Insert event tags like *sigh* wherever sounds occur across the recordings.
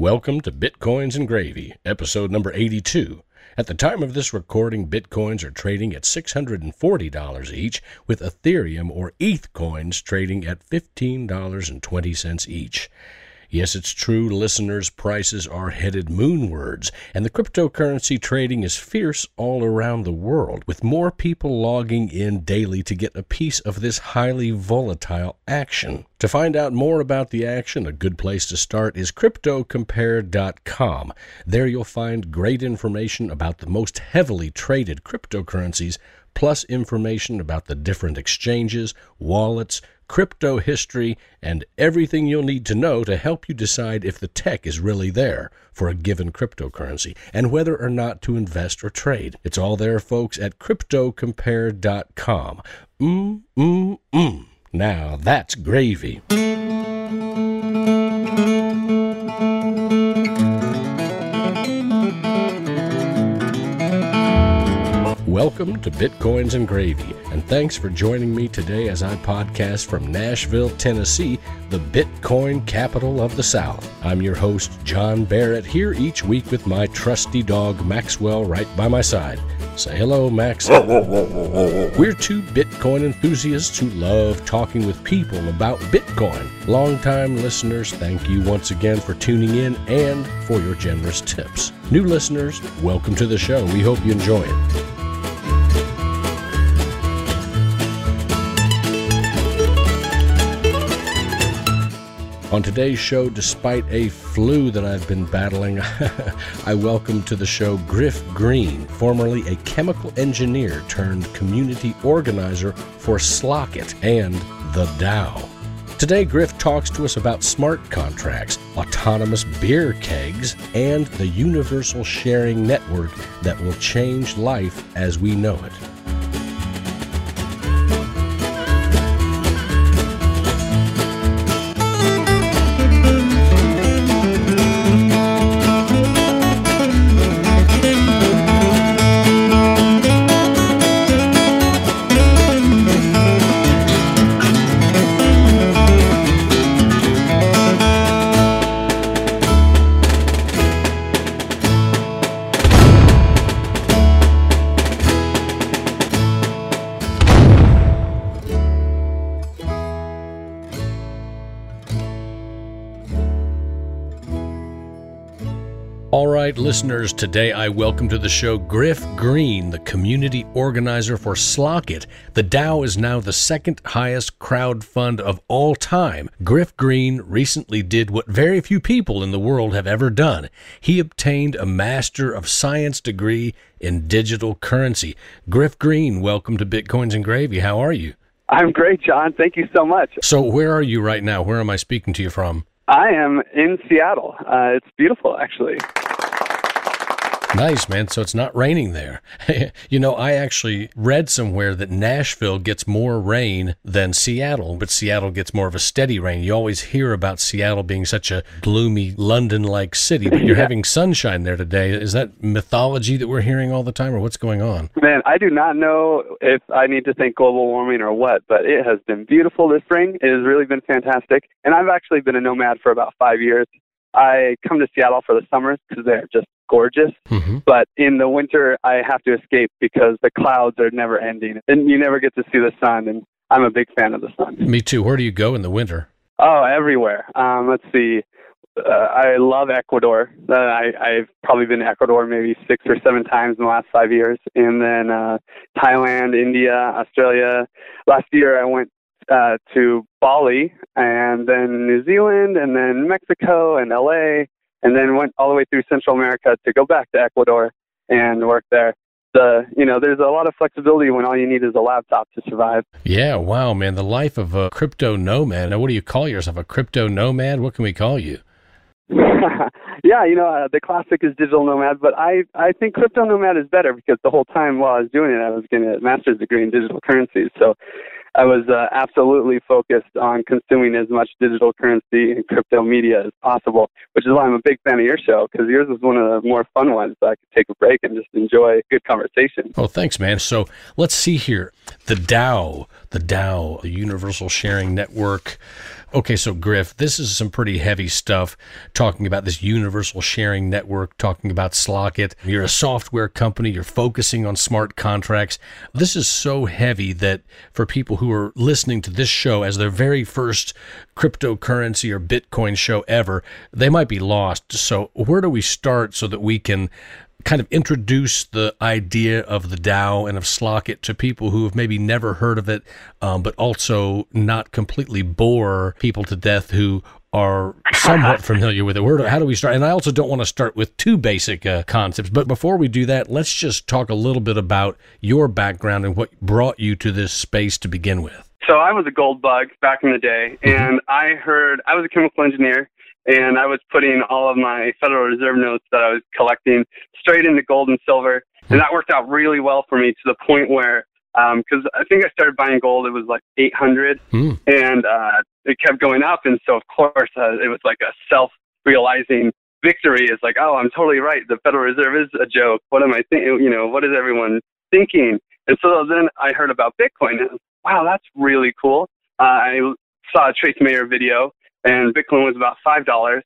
Welcome to Bitcoins and Gravy, episode number 82. At the time of this recording, Bitcoins are trading at $640 each, with Ethereum or ETH coins trading at $15.20 each. Yes, it's true, listeners, prices are headed moonwards, and the cryptocurrency trading is fierce all around the world, with more people logging in daily to get a piece of this highly volatile action. To find out more about the action, a good place to start is CryptoCompare.com. There you'll find great information about the most heavily traded cryptocurrencies, plus information about the different exchanges, wallets, crypto history, and everything you'll need to know to help you decide if the tech is really there for a given cryptocurrency and whether or not to invest or trade. It's all there, folks, at CryptoCompare.com. Mm, mm, mm. Now that's gravy. Welcome to Bitcoins and Gravy, and thanks for joining me today as I podcast from Nashville, Tennessee, the Bitcoin capital of the South. I'm your host, John Barrett, here each week with my trusty dog, Maxwell, right by my side. Say hello, Max. We're two Bitcoin enthusiasts who love talking with people about Bitcoin. Longtime listeners, thank you once again for tuning in and for your generous tips. New listeners, welcome to the show. We hope you enjoy it. On today's show, despite a flu that I've been battling, *laughs* I welcome to the show Griff Green, formerly a chemical engineer turned community organizer for Slockit and the DAO. Today, Griff talks to us about smart contracts, autonomous beer kegs, and the universal sharing network that will change life as we know it. Listeners, today I welcome to the show Griff Green, the community organizer for Slockit. The DAO is now the second highest crowd fund of all time. Griff Green recently did what very few people in the world have ever done. He obtained a Master of Science degree in digital currency. Griff Green, welcome to Bitcoins and Gravy. How are you? I'm great, John. Thank you so much. So, where are you right now? Where am I speaking to you from? I am in Seattle. Uh, it's beautiful, actually. Nice, man. So it's not raining there. *laughs* you know, I actually read somewhere that Nashville gets more rain than Seattle, but Seattle gets more of a steady rain. You always hear about Seattle being such a gloomy London like city, but you're yeah. having sunshine there today. Is that mythology that we're hearing all the time, or what's going on? Man, I do not know if I need to thank global warming or what, but it has been beautiful this spring. It has really been fantastic. And I've actually been a nomad for about five years. I come to Seattle for the summers because they're just gorgeous. Mm-hmm. But in the winter, I have to escape because the clouds are never ending and you never get to see the sun. And I'm a big fan of the sun. Me too. Where do you go in the winter? Oh, everywhere. Um, let's see. Uh, I love Ecuador. Uh, I, I've probably been to Ecuador maybe six or seven times in the last five years. And then uh, Thailand, India, Australia. Last year I went uh, to Bali and then New Zealand and then Mexico and LA and then went all the way through Central America to go back to Ecuador and work there. The you know there's a lot of flexibility when all you need is a laptop to survive. Yeah, wow, man, the life of a crypto nomad. Now, what do you call yourself? A crypto nomad? What can we call you? *laughs* yeah, you know, uh, the classic is digital nomad, but I I think crypto nomad is better because the whole time while I was doing it, I was getting a master's degree in digital currencies. So I was uh, absolutely focused on consuming as much digital currency and crypto media as possible, which is why I'm a big fan of your show because yours is one of the more fun ones. So I could take a break and just enjoy good conversation. Oh, thanks, man. So let's see here. The DAO, the DAO, the Universal Sharing Network. Okay, so Griff, this is some pretty heavy stuff talking about this universal sharing network, talking about Slockit. You're a software company, you're focusing on smart contracts. This is so heavy that for people who are listening to this show as their very first cryptocurrency or Bitcoin show ever, they might be lost. So, where do we start so that we can kind of introduce the idea of the DAO and of Slockit to people who have maybe never heard of it, um, but also not completely bore people to death who are somewhat familiar with it. Where do, how do we start? And I also don't want to start with too basic uh, concepts. But before we do that, let's just talk a little bit about your background and what brought you to this space to begin with. So I was a gold bug back in the day, mm-hmm. and I heard I was a chemical engineer, and I was putting all of my Federal Reserve notes that I was collecting straight into gold and silver, and that worked out really well for me to the point where because um, I think I started buying gold, it was like 800, hmm. and uh, it kept going up, and so of course uh, it was like a self-realizing victory. It's like, oh, I'm totally right. The Federal Reserve is a joke. What am I thinking? You know, what is everyone thinking? And so then I heard about Bitcoin, and wow, that's really cool. Uh, I saw a Trace Mayer video, and Bitcoin was about five dollars.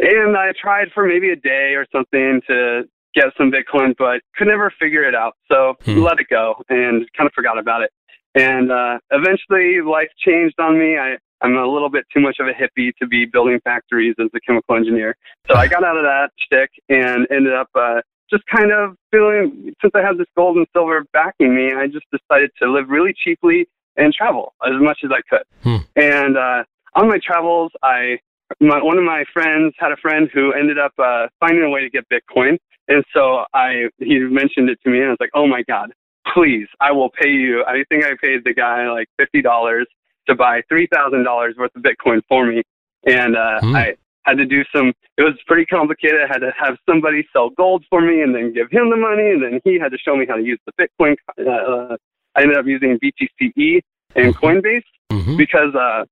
And I tried for maybe a day or something to get some Bitcoin, but could never figure it out. So hmm. let it go and kind of forgot about it. And uh, eventually, life changed on me. I, I'm a little bit too much of a hippie to be building factories as a chemical engineer. So I got out of that shtick and ended up uh, just kind of feeling, since I had this gold and silver backing me, I just decided to live really cheaply and travel as much as I could. Hmm. And uh, on my travels, I my, one of my friends had a friend who ended up uh, finding a way to get Bitcoin, and so I he mentioned it to me, and I was like, oh my god, please, I will pay you. I think I paid the guy like fifty dollars to buy three thousand dollars worth of Bitcoin for me, and uh, hmm. I had to do some. It was pretty complicated. I had to have somebody sell gold for me, and then give him the money, and then he had to show me how to use the Bitcoin. Uh, I ended up using BTC-e and mm-hmm. Coinbase mm-hmm. because uh,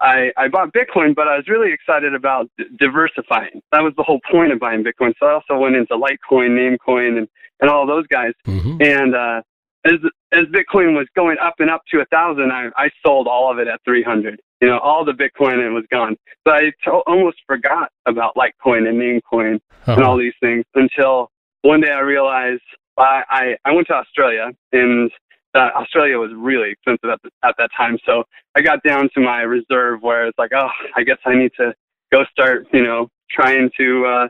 I, I bought Bitcoin, but I was really excited about d- diversifying. That was the whole point of buying Bitcoin. So I also went into Litecoin, Namecoin, and, and all those guys. Mm-hmm. And uh, as as Bitcoin was going up and up to a thousand, I, I sold all of it at 300. You know, all the Bitcoin and it was gone. So I to- almost forgot about Litecoin and Namecoin uh-huh. and all these things until one day I realized I, I, I went to Australia and uh, Australia was really expensive at, the, at that time. So I got down to my reserve where it's like, oh, I guess I need to go start, you know, trying to uh,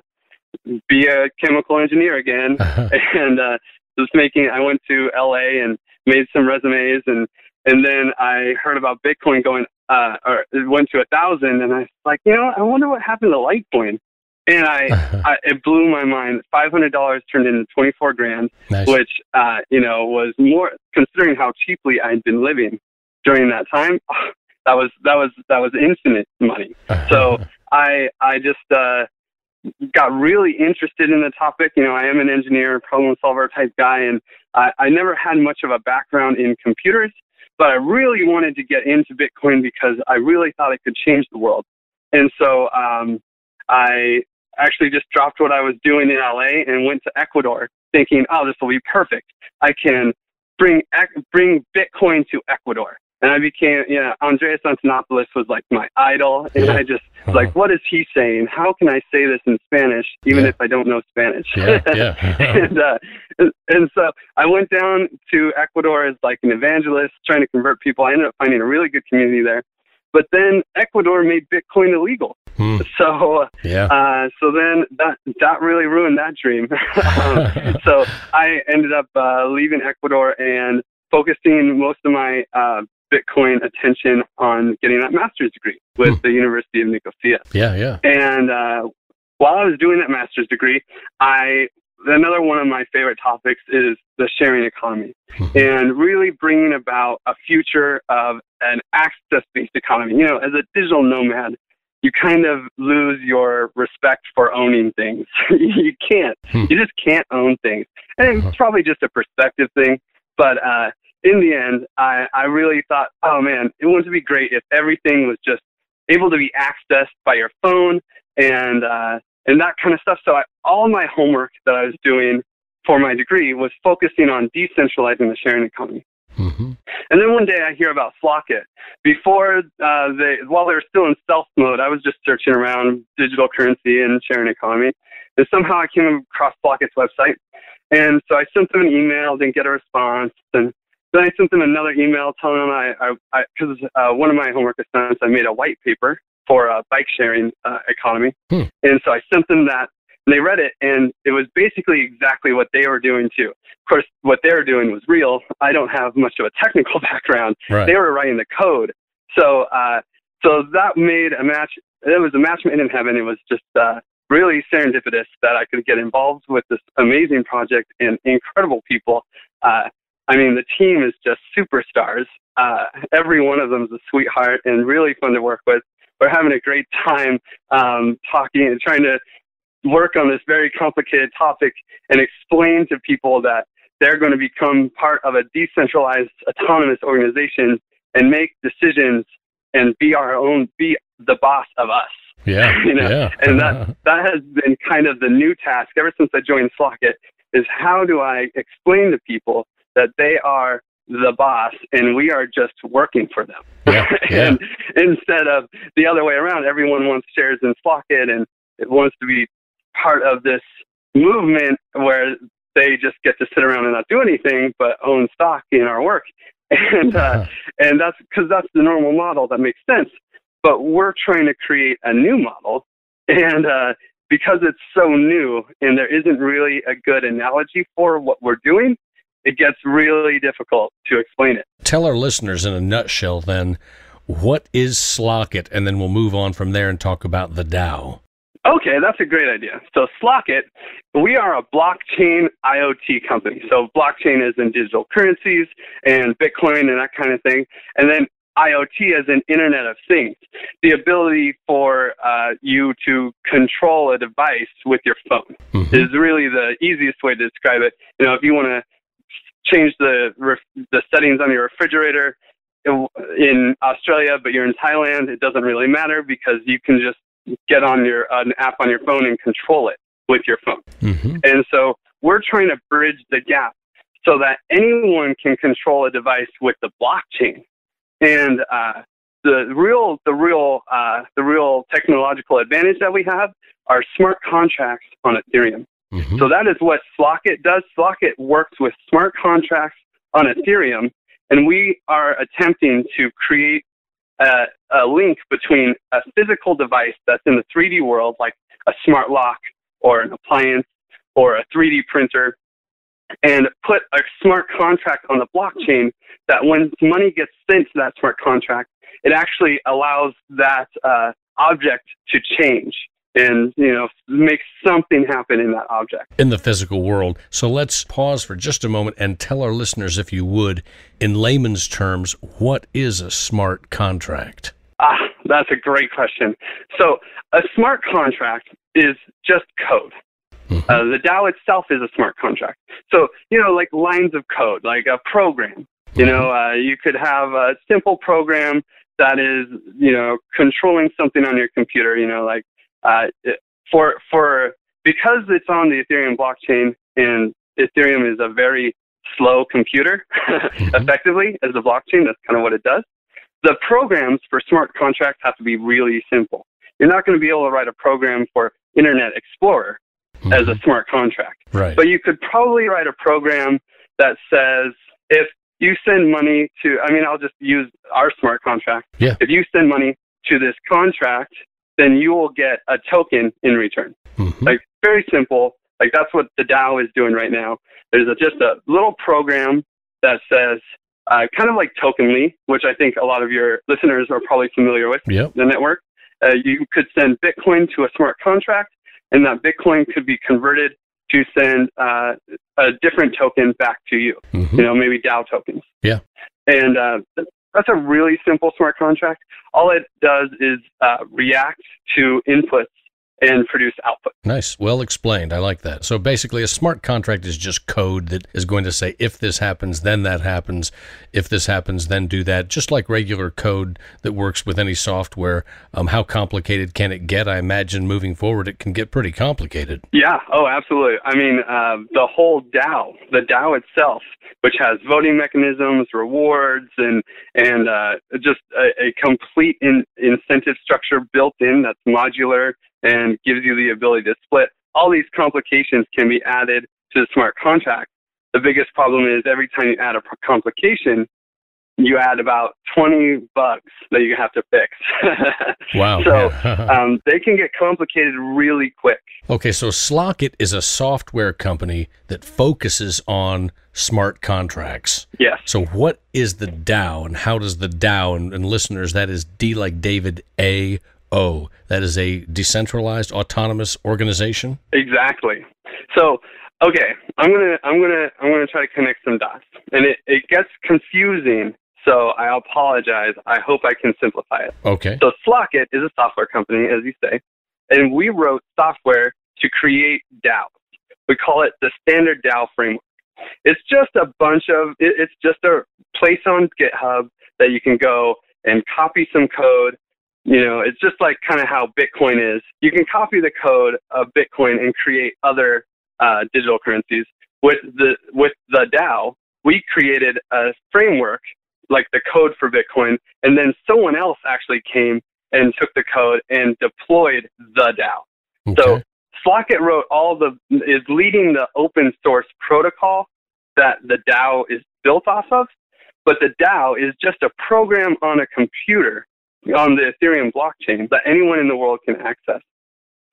be a chemical engineer again. *laughs* and uh, just making, I went to LA and made some resumes and, and then I heard about Bitcoin going, uh, or it went to a thousand and I was like, you know, I wonder what happened to Litecoin and I, *laughs* I it blew my mind. Five hundred dollars turned into twenty four grand, nice. which uh, you know was more considering how cheaply I'd been living during that time. *sighs* that was that was that was infinite money. *laughs* so I I just uh, got really interested in the topic. You know, I am an engineer, problem solver type guy, and I, I never had much of a background in computers, but I really wanted to get into Bitcoin because I really thought it could change the world. And so um, I actually just dropped what I was doing in LA and went to Ecuador thinking, oh, this will be perfect. I can bring bring Bitcoin to Ecuador. And I became, you know, Andreas Antonopoulos was like my idol. And yeah. I just uh-huh. like, what is he saying? How can I say this in Spanish, even yeah. if I don't know Spanish? Yeah, yeah. *laughs* *laughs* and, uh, and, and so I went down to Ecuador as like an evangelist, trying to convert people. I ended up finding a really good community there. But then Ecuador made Bitcoin illegal. Hmm. *laughs* So yeah. Uh, so then that that really ruined that dream. *laughs* um, *laughs* so I ended up uh, leaving Ecuador and focusing most of my uh, Bitcoin attention on getting that master's degree with hmm. the University of Nicosia. Yeah, yeah. And uh, while I was doing that master's degree, I another one of my favorite topics is the sharing economy mm-hmm. and really bringing about a future of an access based economy. You know, as a digital nomad, you kind of lose your respect for owning things. *laughs* you can't. Hmm. You just can't own things. And it's uh-huh. probably just a perspective thing. But uh, in the end, I, I really thought, oh man, it would be great if everything was just able to be accessed by your phone and uh, and that kind of stuff. So I, all my homework that I was doing for my degree was focusing on decentralizing the sharing economy. Mm-hmm. And then one day I hear about Slockit. Before uh, they, while they were still in stealth mode, I was just searching around digital currency and sharing economy, and somehow I came across Slockit's website. And so I sent them an email, didn't get a response, and then I sent them another email telling them I, I, because uh, one of my homework assignments, I made a white paper for a bike sharing uh, economy, hmm. and so I sent them that and they read it, and it was basically exactly what they were doing too. Of course, what they were doing was real. I don't have much of a technical *laughs* background. Right. They were writing the code, so uh, so that made a match. It was a match made in heaven. It was just uh, really serendipitous that I could get involved with this amazing project and incredible people. Uh, I mean, the team is just superstars. Uh, every one of them is a sweetheart and really fun to work with. We're having a great time um, talking and trying to work on this very complicated topic and explain to people that they're going to become part of a decentralized autonomous organization and make decisions and be our own be the boss of us yeah *laughs* you know yeah. and that that has been kind of the new task ever since i joined slockit is how do i explain to people that they are the boss and we are just working for them yeah, *laughs* yeah. and instead of the other way around everyone wants shares in slockit and it wants to be part of this movement where they just get to sit around and not do anything but own stock in our work. *laughs* And uh, and that's because that's the normal model. That makes sense. But we're trying to create a new model. And uh, because it's so new and there isn't really a good analogy for what we're doing it gets really difficult to explain it. Tell our listeners in a nutshell then what is slockit and then we'll move on from there and talk about the dao Okay, that's a great idea. So Slockit, we are a blockchain IoT company. So blockchain is in digital currencies and Bitcoin and that kind of thing. And then IoT as an Internet of Things, the ability for uh, you to control a device with your phone mm-hmm. is really the easiest way to describe it. You know, if you want to change the the settings on your refrigerator in Australia, but you're in Thailand, it doesn't really matter because you can just get on your an app on your phone and control it with your phone. Mm-hmm. And so we're trying to bridge the gap so that anyone can control a device with the blockchain. And uh, the real the real uh, the real technological advantage that we have are smart contracts on Ethereum. Mm-hmm. So that is what Slockit does. Slockit works with smart contracts on Ethereum, and we are attempting to create a, a link between a physical device that's in the 3D world, like a smart lock or an appliance or a 3D printer, and put a smart contract on the blockchain that when money gets sent to that smart contract, it actually allows that uh, object to change and you know make something happen in that object. In the physical world. So let's pause for just a moment and tell our listeners if you would in layman's terms what is a smart contract ah that's a great question so a smart contract is just code mm-hmm. uh, the DAO itself is a smart contract. So, you know, like lines of code, like a program. You mm-hmm. know, uh, you could have a simple program that is, you know, controlling something on your computer, you know, like uh, for for because it's on the Ethereum blockchain and Ethereum is a very slow computer, *laughs* mm-hmm. effectively as a blockchain. That's kind of what it does. The programs for smart contracts have to be really simple. You're not going to be able to write a program for Internet Explorer mm-hmm. as a smart contract. Right. But you could probably write a program that says if you send money to, I mean, I'll just use our smart contract. Yeah. If you send money to this contract then you will get a token in return. Mm-hmm. Like very simple. Like that's what the DAO is doing right now. There's a, just a little program that says uh, kind of like Tokenly, which I think a lot of your listeners are probably familiar with. Yep. The network. Uh, you could send Bitcoin to a smart contract, and that Bitcoin could be converted to send uh, a different token back to you. Mm-hmm. You know, maybe DAO tokens. Yeah. And uh, that's a really simple smart contract. All it does is uh, react to inputs and produce output. Nice. Well explained. I like that. So basically, a smart contract is just code that is going to say, if this happens, then that happens. If this happens, then do that. Just like regular code that works with any software. Um, how complicated can it get? I imagine moving forward, it can get pretty complicated. Yeah. Oh, absolutely. I mean, uh, the whole DAO, the DAO itself, which has voting mechanisms, rewards, and and uh, just a, a complete in, incentive structure built in that's modular and gives you the ability to split. All these complications can be added to the smart contract. The biggest problem is every time you add a complication, you add about 20 bugs that you have to fix. *laughs* wow. So *laughs* um, they can get complicated really quick. Okay, so Slockit is a software company that focuses on smart contracts. Yes. So what is the DAO and how does the DAO, and, and listeners, that is D like David, A, O. That is a decentralized autonomous organization? Exactly. So, okay, I'm to I'm to I'm to try to connect some dots. And it it gets confusing, so I apologize. I hope I can simplify it. Okay. So, Slockit is a software company as you say, and we wrote software to create DAOs. We call it the standard DAO framework. It's just a bunch of it's just a place on GitHub that you can go and copy some code you know, it's just like kind of how Bitcoin is. You can copy the code of Bitcoin and create other uh, digital currencies. With the with the DAO, we created a framework like the code for Bitcoin, and then someone else actually came and took the code and deployed the DAO. Okay. So Slockit wrote all the is leading the open source protocol that the DAO is built off of, but the DAO is just a program on a computer on the Ethereum blockchain that anyone in the world can access.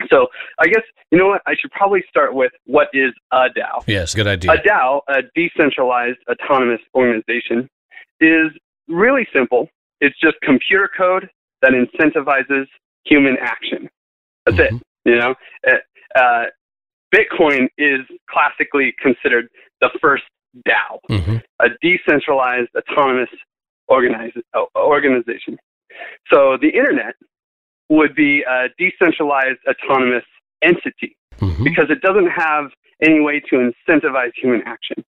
So I guess you know what I should probably start with what is a DAO. Yes, good idea. A DAO, a decentralized autonomous organization, is really simple. It's just computer code that incentivizes human action. That's mm-hmm. it. You know, uh, uh, Bitcoin is classically considered the first DAO, mm-hmm. a decentralized autonomous organize, uh, organization. So the internet would be a decentralized autonomous entity mm-hmm. because it doesn't have any way to incentivize human action.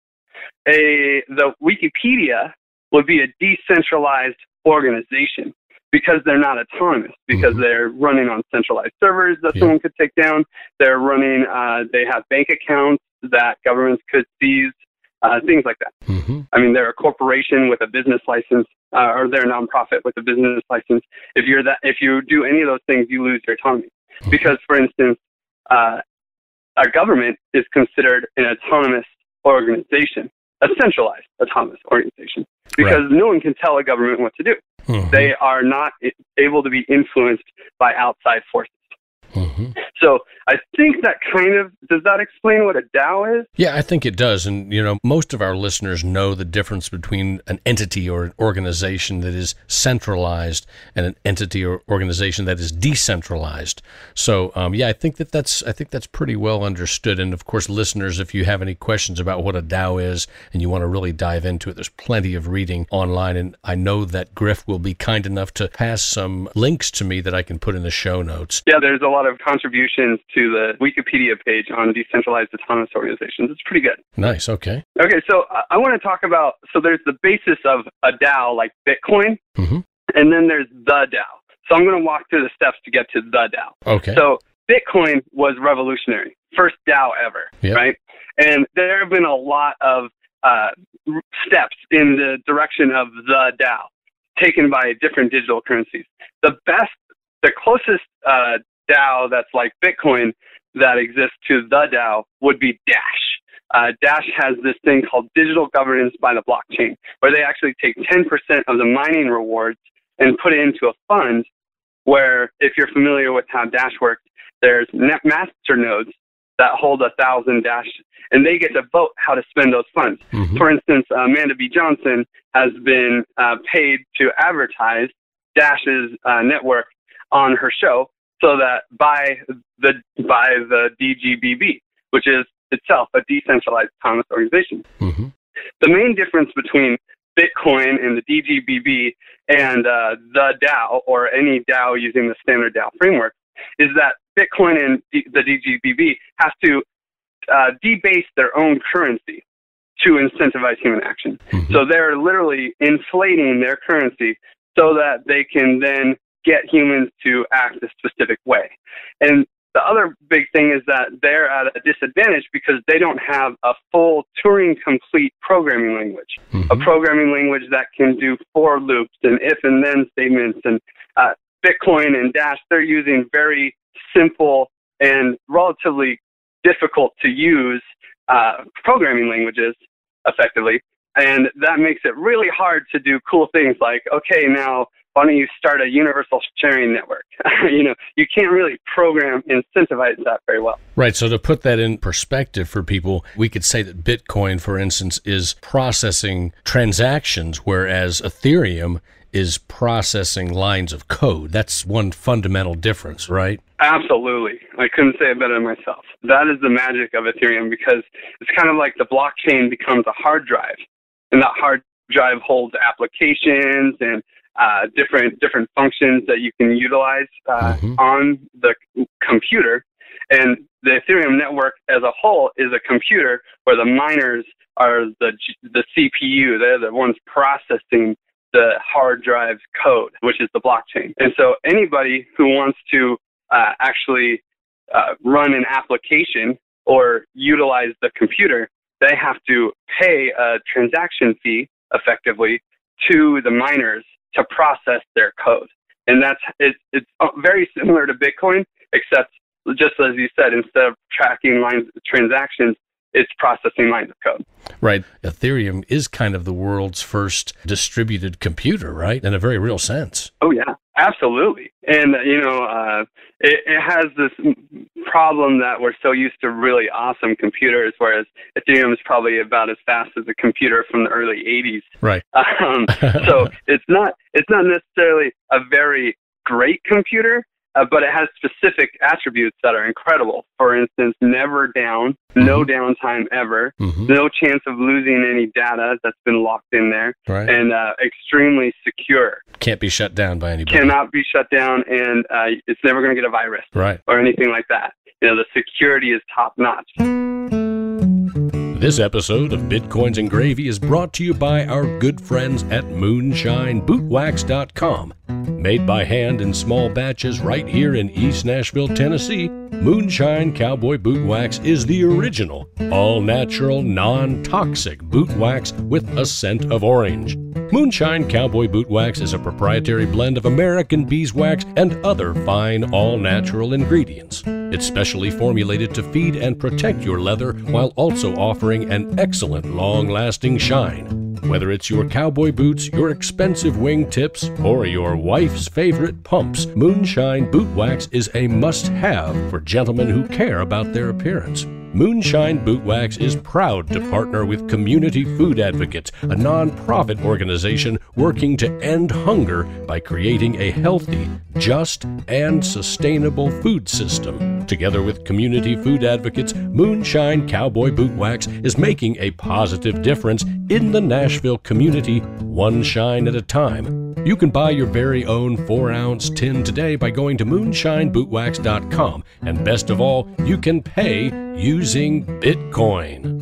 A, the Wikipedia would be a decentralized organization because they're not autonomous, because mm-hmm. they're running on centralized servers that yeah. someone could take down. They're running, uh, they have bank accounts that governments could seize, uh, things like that. Mm-hmm. I mean, they're a corporation with a business license uh, or they're a nonprofit with a business license. If you're that, if you do any of those things, you lose your autonomy. Because, for instance, uh, a government is considered an autonomous organization, a centralized autonomous organization, because right. no one can tell a government what to do. Mm-hmm. They are not able to be influenced by outside forces. Mm-hmm. So I think that kind of does that explain what a DAO is? Yeah, I think it does. And you know, most of our listeners know the difference between an entity or an organization that is centralized and an entity or organization that is decentralized. So um, yeah, I think that that's I think that's pretty well understood. And of course, listeners, if you have any questions about what a DAO is and you want to really dive into it, there's plenty of reading online. And I know that Griff will be kind enough to pass some links to me that I can put in the show notes. Yeah, there's a lot of contributions to the Wikipedia page on decentralized autonomous organizations. It's pretty good. Nice. Okay. Okay. So I want to talk about so there's the basis of a DAO like Bitcoin, mm-hmm. and then there's the DAO. So I'm going to walk through the steps to get to the DAO. Okay. So Bitcoin was revolutionary, first DAO ever, yep. right? And there have been a lot of uh, steps in the direction of the DAO taken by different digital currencies. The best, the closest uh, DAO that's like Bitcoin that exists to the DAO would be Dash. Uh, Dash has this thing called digital governance by the blockchain, where they actually take 10% of the mining rewards and put it into a fund where, if you're familiar with how Dash works, there's master nodes that hold a thousand Dash, and they get to vote how to spend those funds. Mm-hmm. For instance, Amanda B. Johnson has been uh, paid to advertise Dash's uh, network on her show so that by the by the DGBB, which is itself a decentralized autonomous organization. Mm-hmm. The main difference between Bitcoin and the DGBB and uh, the DAO or any DAO using the standard DAO framework is that Bitcoin and D- the DGBB have to uh, debase their own currency to incentivize human action. Mm-hmm. So they're literally inflating their currency so that they can then get humans to act a specific way. And the other big thing is that they're at a disadvantage because they don't have a full Turing complete programming language, mm-hmm. a programming language that can do for loops and if and then statements. And uh, Bitcoin and Dash, they're using very simple and relatively difficult to use uh, programming languages effectively. And that makes it really hard to do cool things like, okay, now why don't you start a universal sharing network? *laughs* you know, you can't really program incentivize that very well. Right. So to put that in perspective for people, we could say that Bitcoin, for instance, is processing transactions, whereas Ethereum is processing lines of code. That's one fundamental difference, right? Absolutely. I couldn't say it better myself. That is the magic of Ethereum because it's kind of like the blockchain becomes a hard drive, and that hard drive holds applications and uh, different different functions that you can utilize uh, mm-hmm. on the computer. And the Ethereum network as a whole is a computer where the miners are the the CPU. They're the ones processing the hard drive's code, which is the blockchain. And so anybody who wants to uh, actually uh, run an application or utilize the computer, they have to pay a transaction fee effectively to the miners to process their code. And that's it, it's uh, very similar to Bitcoin, except just as you said, instead of tracking lines of transactions, it's processing lines of code. Right. Ethereum is kind of the world's first distributed computer, right? In a very real sense. Oh, yeah, absolutely. And, you know, uh, it, it has this problem that we're so used to really awesome computers, whereas Ethereum is probably about as fast as a computer from the early 80s. Right. *laughs* Um, so it's not, it's not necessarily a very great computer, uh, but it has specific attributes that are incredible. For instance, never down, mm-hmm. no downtime ever, mm-hmm. no chance of losing any data that's been locked in there, right. and uh, extremely secure. Can't be shut down by anybody. Cannot be shut down, and uh, it's never going to get a virus right. or anything like that. You know, the security is top notch. This episode of Bitcoins and Gravy is brought to you by our good friends at MoonshineBootwax.com. Made by hand in small batches right here in East Nashville, Tennessee, Moonshine Cowboy Boot Wax is the original, all natural, non toxic boot wax with a scent of orange. Moonshine Cowboy Boot Wax is a proprietary blend of American beeswax and other fine, all natural ingredients. It's specially formulated to feed and protect your leather while also offering an excellent long lasting shine. Whether it's your cowboy boots, your expensive wingtips, or your wife's favorite pumps, Moonshine Boot Wax is a must have for gentlemen who care about their appearance. Moonshine Boot Wax is proud to partner with Community Food Advocates, a nonprofit organization working to end hunger by creating a healthy, just, and sustainable food system. Together with Community Food Advocates, Moonshine Cowboy Boot Wax is making a positive difference in the Nashville community, one shine at a time. You can buy your very own 4 ounce tin today by going to moonshinebootwax.com. And best of all, you can pay using Bitcoin.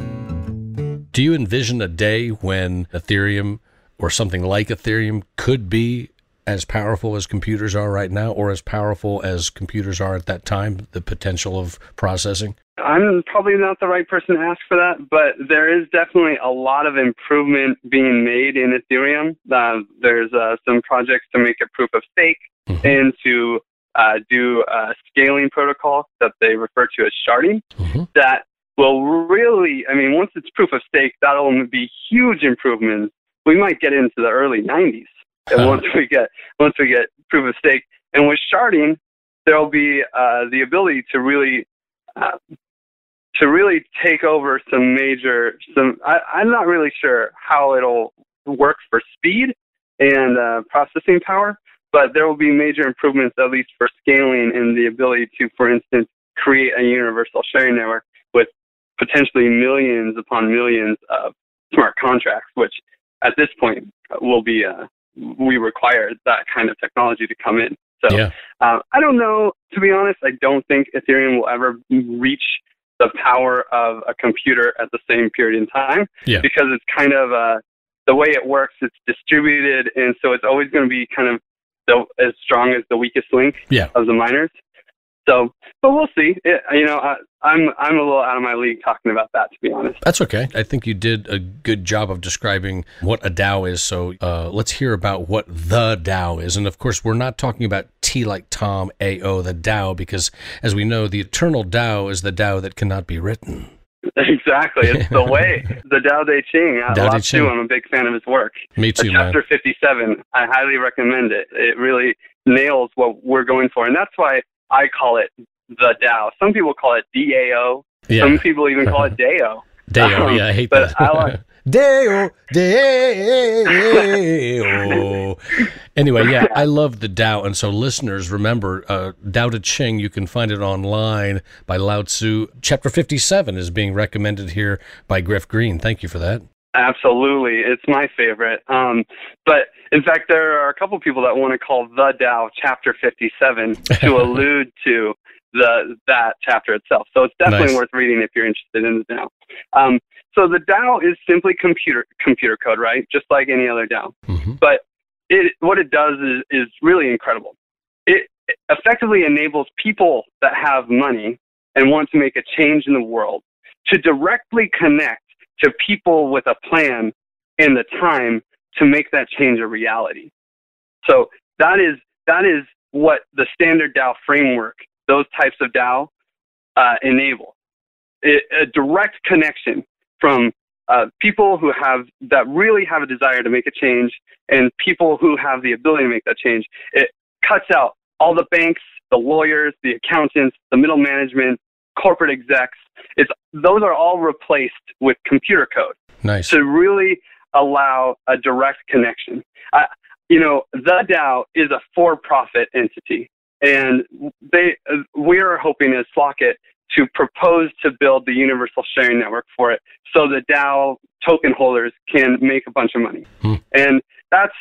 Do you envision a day when Ethereum or something like Ethereum could be as powerful as computers are right now or as powerful as computers are at that time, the potential of processing? I'm probably not the right person to ask for that, but there is definitely a lot of improvement being made in Ethereum. Uh, there's uh, some projects to make it proof of stake mm-hmm. and to uh, do a scaling protocol that they refer to as sharding mm-hmm. that will really, I mean, once it's proof of stake, that'll be huge improvements. We might get into the early 90s and once we get once we get proof of stake. And with sharding, there'll be uh, the ability to really uh, to really take over some major some I, i'm not really sure how it'll work for speed and uh, processing power but there will be major improvements at least for scaling and the ability to for instance create a universal sharing network with potentially millions upon millions of smart contracts which at this point will be uh, we require that kind of technology to come in So Yeah. uh, I don't know. To be honest, I don't think Ethereum will ever reach the power of a computer at the same period in time Yeah. because it's kind of uh, the way it works. It's distributed, and so it's always going to be kind of the, as strong as the weakest link Yeah. of the miners. So, but we'll see. It, you know, I, I'm I'm a little out of my league talking about that, to be honest. That's okay. I think you did a good job of describing what a DAO is. So uh, let's hear about what the DAO is. And of course, we're not talking about T like Tom, AO, the DAO, because as we know, the eternal DAO is the DAO that cannot be written. Exactly, it's the way. *laughs* The Dao De Ching. Uh, Dao De Lao Ching. Tzu, I'm a big fan of his work. Me Uh, too, man. chapter 57. I highly recommend it. It really nails what we're going for, and that's why I call it the Dao. Some people call it DAO. Yeah. Some people even call it DAO. *laughs* DAO, Um, Yeah, I hate but that. I like- *laughs* Deo. Deo. Anyway, yeah, I love the Tao. And so, listeners, remember, uh, Tao Te Ching, you can find it online by Lao Tzu. Chapter 57 is being recommended here by Griff Green. Thank you for that. Absolutely, it's my favorite. Um, but in fact, there are a couple people that want to call the DAO Chapter 57 to *laughs* allude to the that chapter itself. So it's definitely Nice. worth reading if you're interested in the Tao. Um, so the DAO is simply computer computer code, right? Just like any other DAO. hmm But it what it does is is really incredible. It effectively enables people that have money and want to make a change in the world to directly connect to people with a plan and the time to make that change a reality. So that is that is what the standard DAO framework, those types of DAO, uh, enable. It, a direct connection from uh, people who have that really have a desire to make a change and people who have the ability to make that change. It cuts out all the banks, the lawyers, the accountants, the middle management, corporate execs. It's those are all replaced with computer code Nice. to really allow a direct connection. I, you know, the DAO is a for-profit entity, and they we are hoping as Slockit to propose to build the universal sharing network for it, so the DAO token holders can make a bunch of money, Hmm. and that's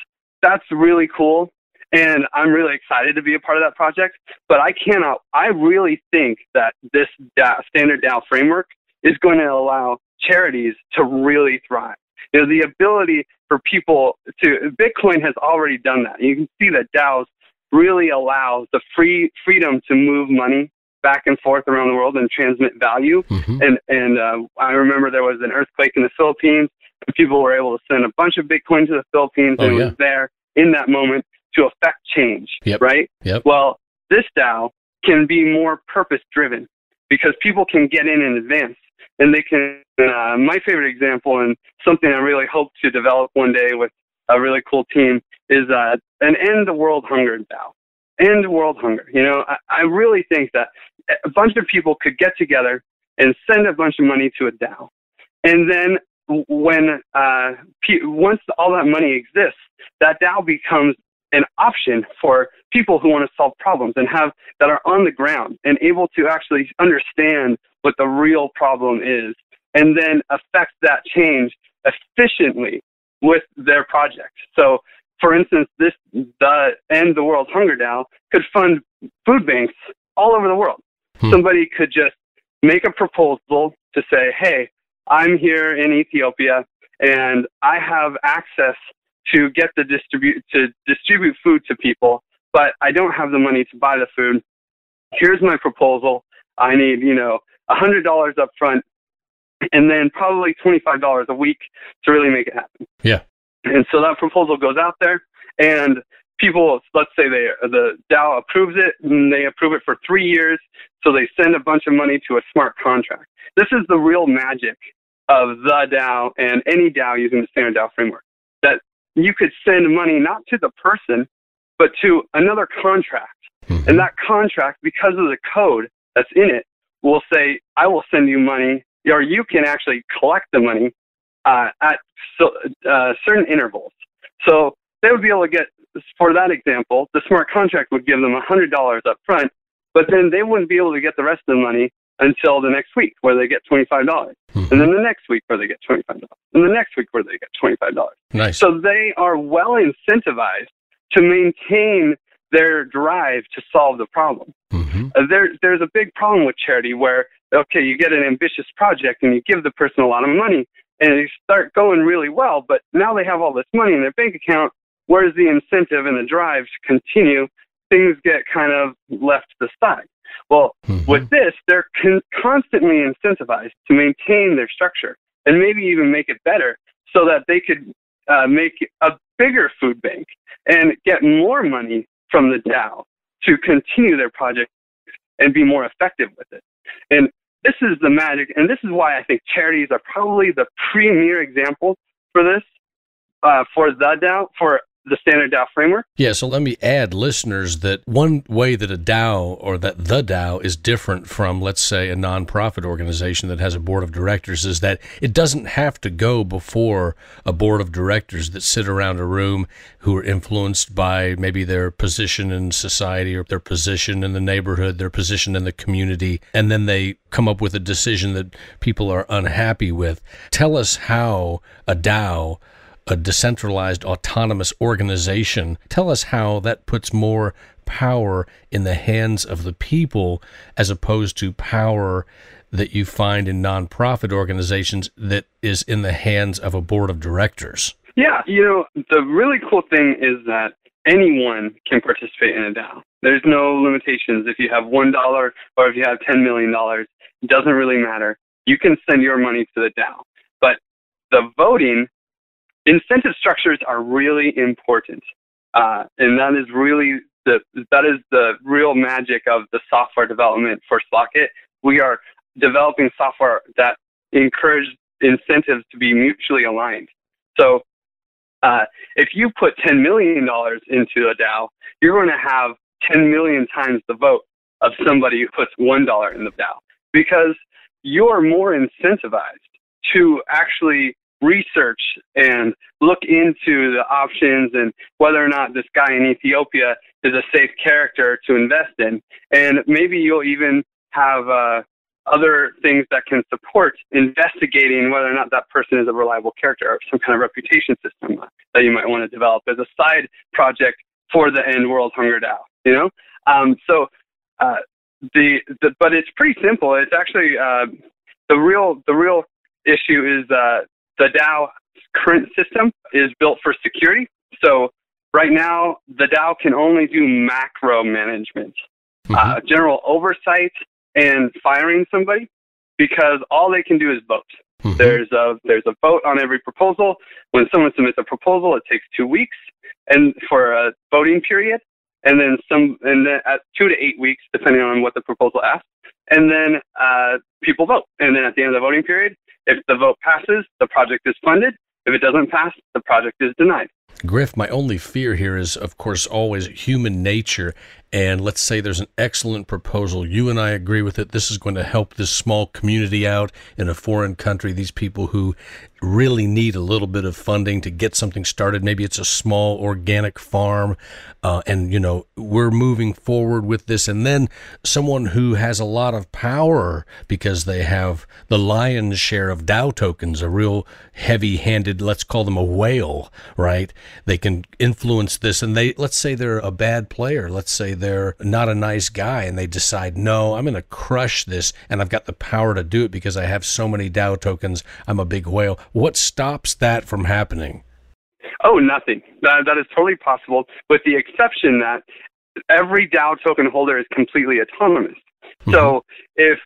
that's really cool. And I'm really excited to be a part of that project. But I cannot. I really think that this DAO, standard DAO framework is going to allow charities to really thrive. You know, the ability for people to Bitcoin has already done that. You can see that DAOs really allow the free freedom to move money back and forth around the world and transmit value. hmm And and uh, I remember there was an earthquake in the Philippines, and people were able to send a bunch of Bitcoin to the Philippines, Oh, and it was there in that moment to affect change. Yep. Right. Yep. Well, this DAO can be more purpose driven because people can get in in advance and they can. Uh, my favorite example and something I really hope to develop one day with a really cool team is uh, an end the world hunger DAO. End world hunger. You know, I, I really think that a bunch of people could get together and send a bunch of money to a DAO, and then when uh, once all that money exists, that DAO becomes an option for people who want to solve problems and have that are on the ground and able to actually understand what the real problem is and then affect that change efficiently with their project. So, for instance, this the End the World Hunger DAO could fund food banks all over the world. Hmm. Somebody could just make a proposal to say, "Hey, I'm here in Ethiopia and I have access to get the distribute to distribute food to people, but I don't have the money to buy the food. Here's my proposal. I need, you know, a hundred dollars up front and then probably twenty five dollars a week to really make it happen. Yeah. And so that proposal goes out there and people let's say they the DAO approves it and they approve it for three years, so they send a bunch of money to a smart contract. This is the real magic of the DAO and any DAO using the standard DAO framework. You could send money not to the person, but to another contract. Mhm. And that contract, because of the code that's in it, will say, I will send you money, or you can actually collect the money uh, at so, uh, certain intervals. So they would be able to get, for that example, the smart contract would give them $100 up front, but then they wouldn't be able to get the rest of the money until the next week where they get $25. Mhm. And then the next week where they get $25. And the next week where they get $25. Nice. So they are well incentivized to maintain their drive to solve the problem. Mm-hmm. Uh, there, there's a big problem with charity where, okay, you get an ambitious project and you give the person a lot of money and they start going really well, but now they have all this money in their bank account. Where's the incentive and the drive to continue? Things get kind of left to the side. Well, Mhm. with this, they're con- constantly incentivized to maintain their structure and maybe even make it better so that they could uh, make a bigger food bank and get more money from the DAO to continue their project and be more effective with it. And this is the magic, and this is why I think charities are probably the premier example for this, uh, for the DAO, for the standard DAO framework. Yeah, so let me add, listeners, that one way that a DAO or that the DAO is different from, let's say, a nonprofit organization that has a board of directors is that it doesn't have to go before a board of directors that sit around a room who are influenced by maybe their position in society or their position in the neighborhood, their position in the community, and then they come up with a decision that people are unhappy with. Tell us how a DAO a decentralized autonomous organization. Tell us how that puts more power in the hands of the people as opposed to power that you find in nonprofit organizations that is in the hands of a board of directors. Yeah, you know, the really cool thing is that anyone can participate in a DAO. There's no limitations. If you have $1 or if you have $10 million, it doesn't really matter. You can send your money to the DAO. But the voting, incentive structures are really important. Uh, and that is really the, that is the real magic of the software development for Slockit. We are developing software that encourage incentives to be mutually aligned. So uh, if you put $10 million into a DAO, you're going to have 10 million times the vote of somebody who puts $1 in the DAO because you're more incentivized to actually research and look into the options and whether or not this guy in Ethiopia is a safe character to invest in. And maybe you'll even have uh, other things that can support investigating whether or not that person is a reliable character or some kind of reputation system that you might want to develop as a side project for the End World Hunger DAO. You know, um, so uh, the, the but it's pretty simple. It's actually uh, the real the real issue is uh, the DAO current system is built for security. So right now the DAO can only do macro management, Mm-hmm. uh, general oversight, and firing somebody because all they can do is vote. Mhm. There's a there's a vote on every proposal. When someone submits a proposal, it takes two weeks and for a voting period, and then some and then at two to eight weeks depending on what the proposal asks, and then uh, people vote. And then at the end of the voting period, if the vote passes, the project is funded. If it doesn't pass, the project is denied. Griff, my only fear here is, of course, always human nature. And let's say there's an excellent proposal. You and I agree with it. This is going to help this small community out in a foreign country. These people who really need a little bit of funding to get something started. Maybe it's a small organic farm. Uh, and, you know, we're moving forward with this. And then someone who has a lot of power because they have the lion's share of DAO tokens, a real heavy handed, let's call them a whale, right? They can influence this. And they, let's say they're a bad player. Let's say they're not a nice guy and they decide, no, I'm going to crush this and I've got the power to do it because I have so many DAO tokens. I'm a big whale. What stops that from happening? Oh, nothing. That, that is totally possible, with the exception that every DAO token holder is completely autonomous. So if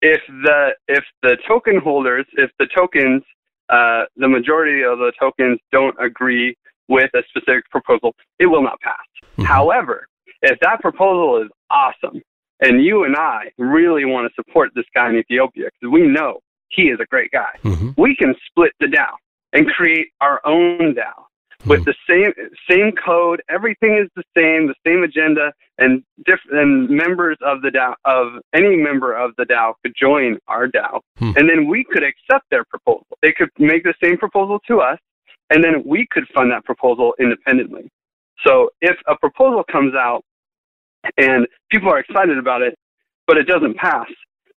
if the if the token holders, if the tokens, uh, the majority of the tokens don't agree with a specific proposal, it will not pass. Mhm. However, if that proposal is awesome and you and I really want to support this guy in Ethiopia because we know he is a great guy, Mhm. we can split the DAO and create our own DAO with the same same code. Everything is the same, the same agenda, and diff- and members of the DAO of any member of the DAO could join our DAO, Hmm. and then we could accept their proposal. They could make the same proposal to us, and then we could fund that proposal independently. So if a proposal comes out and people are excited about it, but it doesn't pass,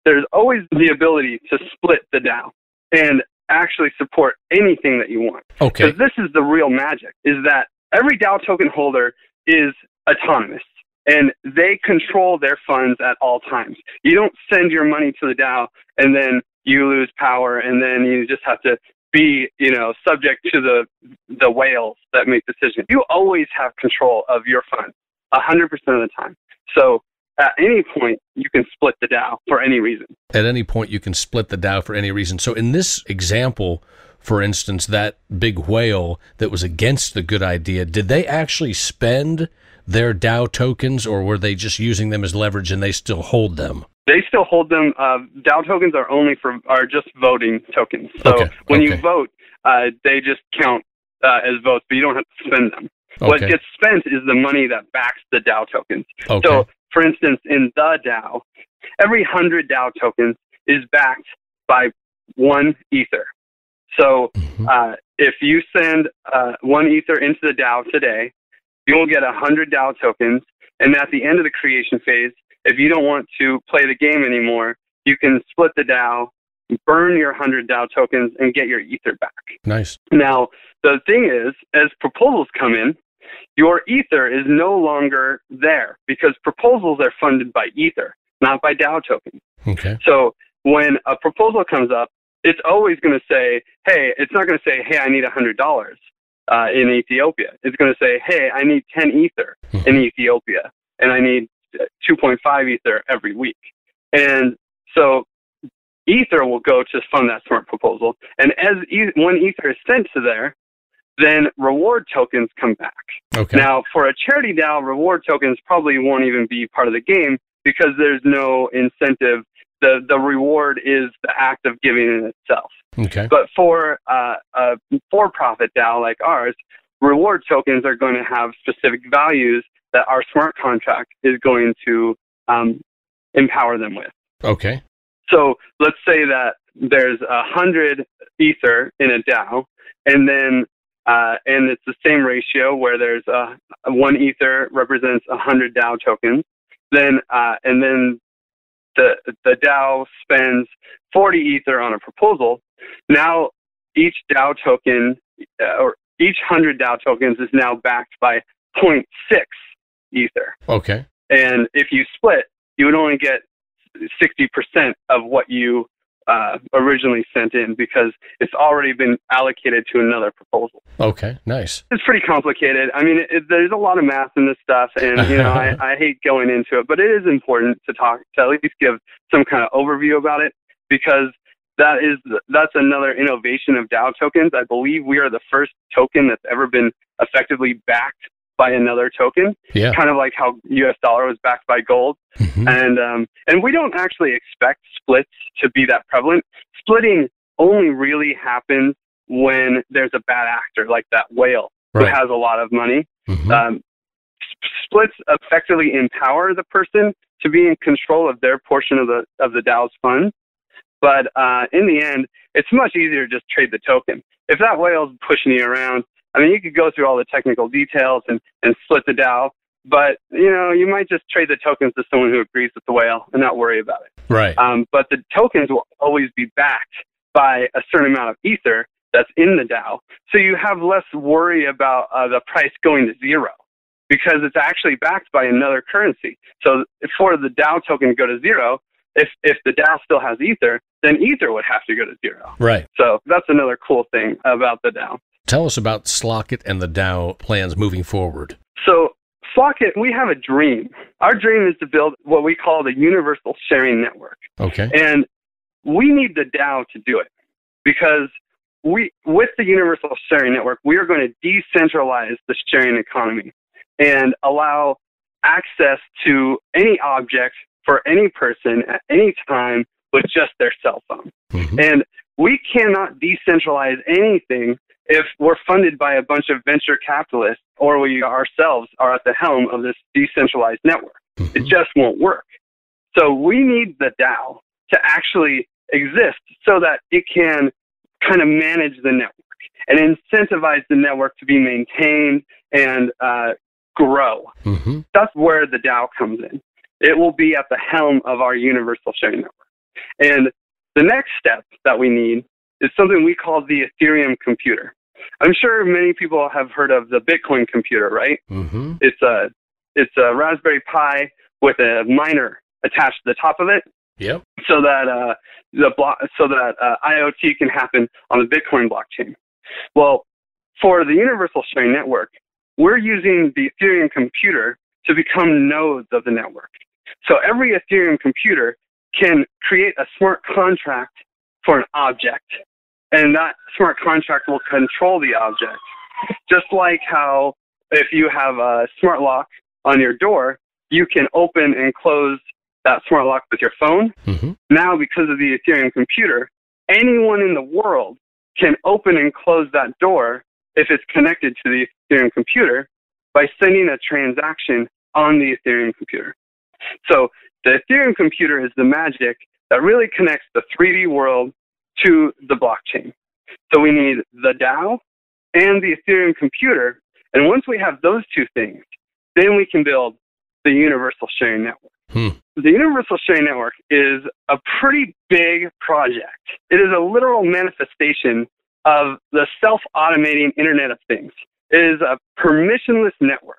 there's always the ability to split the DAO and actually support anything that you want. Okay. Because this is the real magic, is that every DAO token holder is autonomous and they control their funds at all times. You don't send your money to the DAO and then you lose power and then you just have to be, you know, subject to the the whales that make decisions. You always have control of your fund, hundred percent of the time. So at any point you can split the DAO for any reason. At any point you can split the DAO for any reason. So in this example, for instance, that big whale that was against the good idea, did they actually spend their DAO tokens or were they just using them as leverage and they still hold them? They still hold them. Uh, DAO tokens are only for are just voting tokens. So Okay, when okay. you vote, uh, they just count uh, as votes, but you don't have to spend them. What gets spent is the money that backs the DAO tokens. Okay. So, for instance, in the DAO, every 100 DAO tokens is backed by one Ether. So, Mhm. uh, if you send uh, one Ether into the DAO today, you will get 100 DAO tokens. And at the end of the creation phase, if you don't want to play the game anymore, you can split the DAO, burn your 100 DAO tokens, and get your Ether back. Nice. Now, the thing is, as proposals come in, your Ether is no longer there because proposals are funded by Ether, not by DAO tokens. Okay. So when a proposal comes up, it's always going to say, hey, it's not going to say, hey, I need $100 uh, in Ethiopia. It's going to say, hey, I need 10 Ether in Ethiopia, and I need 2.5 Ether every week. And so Ether will go to fund that smart proposal. And as e- when Ether is sent to there, then reward tokens come back. Okay. Now, for a charity DAO, reward tokens probably won't even be part of the game because there's no incentive. The, the reward is the act of giving in itself. okay. But for uh, a for profit DAO like ours, reward tokens are going to have specific values that our smart contract is going to um, empower them with. Okay. So let's say that there's a hundred ether in a DAO, and then uh, and it's the same ratio where there's a, one ether represents a hundred DAO tokens. Then uh, and then the the DAO spends 40 ether on a proposal. Now each DAO token uh, or each hundred DAO tokens is now backed by 0.6 ether. Okay. And if you split, you would only get 60% of what you uh, originally sent in because it's already been allocated to another proposal. Okay. Nice. It's pretty complicated. I mean, it, it, there's a lot of math in this stuff, and you know, I, *laughs* I hate going into it, but it is important to talk to at least give some kind of overview about it because that is that's another innovation of DAO tokens. I believe we are the first token that's ever been effectively backed by another token, Yeah. kind of like how U.S. dollar was backed by gold Mhm. and um, and we don't actually expect splits to be that prevalent. Splitting only really happens when there's a bad actor like that whale who has a lot of money. Mhm. Um, splits effectively empower the person to be in control of their portion of the of the DAO's funds. But uh, in the end, it's much easier to just trade the token. If that whale's pushing you around, I mean, you could go through all the technical details and, and split the DAO, but you know, you might just trade the tokens to someone who agrees with the whale and not worry about it. Right. Um, but the tokens will always be backed by a certain amount of ether that's in the DAO, so you have less worry about uh, the price going to zero because it's actually backed by another currency. So for the DAO token to go to zero, if if the DAO still has ether, then ether would have to go to zero. Right. So that's another cool thing about the DAO. Tell us about Slockit and the DAO plans moving forward. So, Slockit, we have a dream. Our dream is to build what we call the universal sharing network. Okay. And we need the DAO to do it because we, with the universal sharing network, we are going to decentralize the sharing economy and allow access to any object for any person at any time with just their cell phone. Mhm. And we cannot decentralize anything if we're funded by a bunch of venture capitalists or we ourselves are at the helm of this decentralized network. It Mhm. just won't work. So we need the DAO to actually exist so that it can kind of manage the network and incentivize the network to be maintained and uh, grow. Mhm. That's where the DAO comes in. It will be at the helm of our universal sharing network. And the next step that we need is something we call the Ethereum computer. I'm sure many people have heard of the Bitcoin computer, right? Mhm. It's a it's a Raspberry Pi with a miner attached to the top of it. Yep. So that uh, the block, so that uh, IoT can happen on the Bitcoin blockchain. Well, for the Universal Sharing Network, we're using the Ethereum computer to become nodes of the network. So every Ethereum computer can create a smart contract for an object, and that smart contract will control the object. Just like how if you have a smart lock on your door, you can open and close that smart lock with your phone. Mm-hmm. Now, because of the Ethereum computer, anyone in the world can open and close that door if it's connected to the Ethereum computer by sending a transaction on the Ethereum computer. So the Ethereum computer is the magic that really connects the 3D world to the blockchain. So we need the DAO and the Ethereum computer. And once we have those two things, then we can build the Universal Sharing Network. Hmm. The Universal Sharing Network is a pretty big project. It is a literal manifestation of the self automating Internet of Things. It is a permissionless network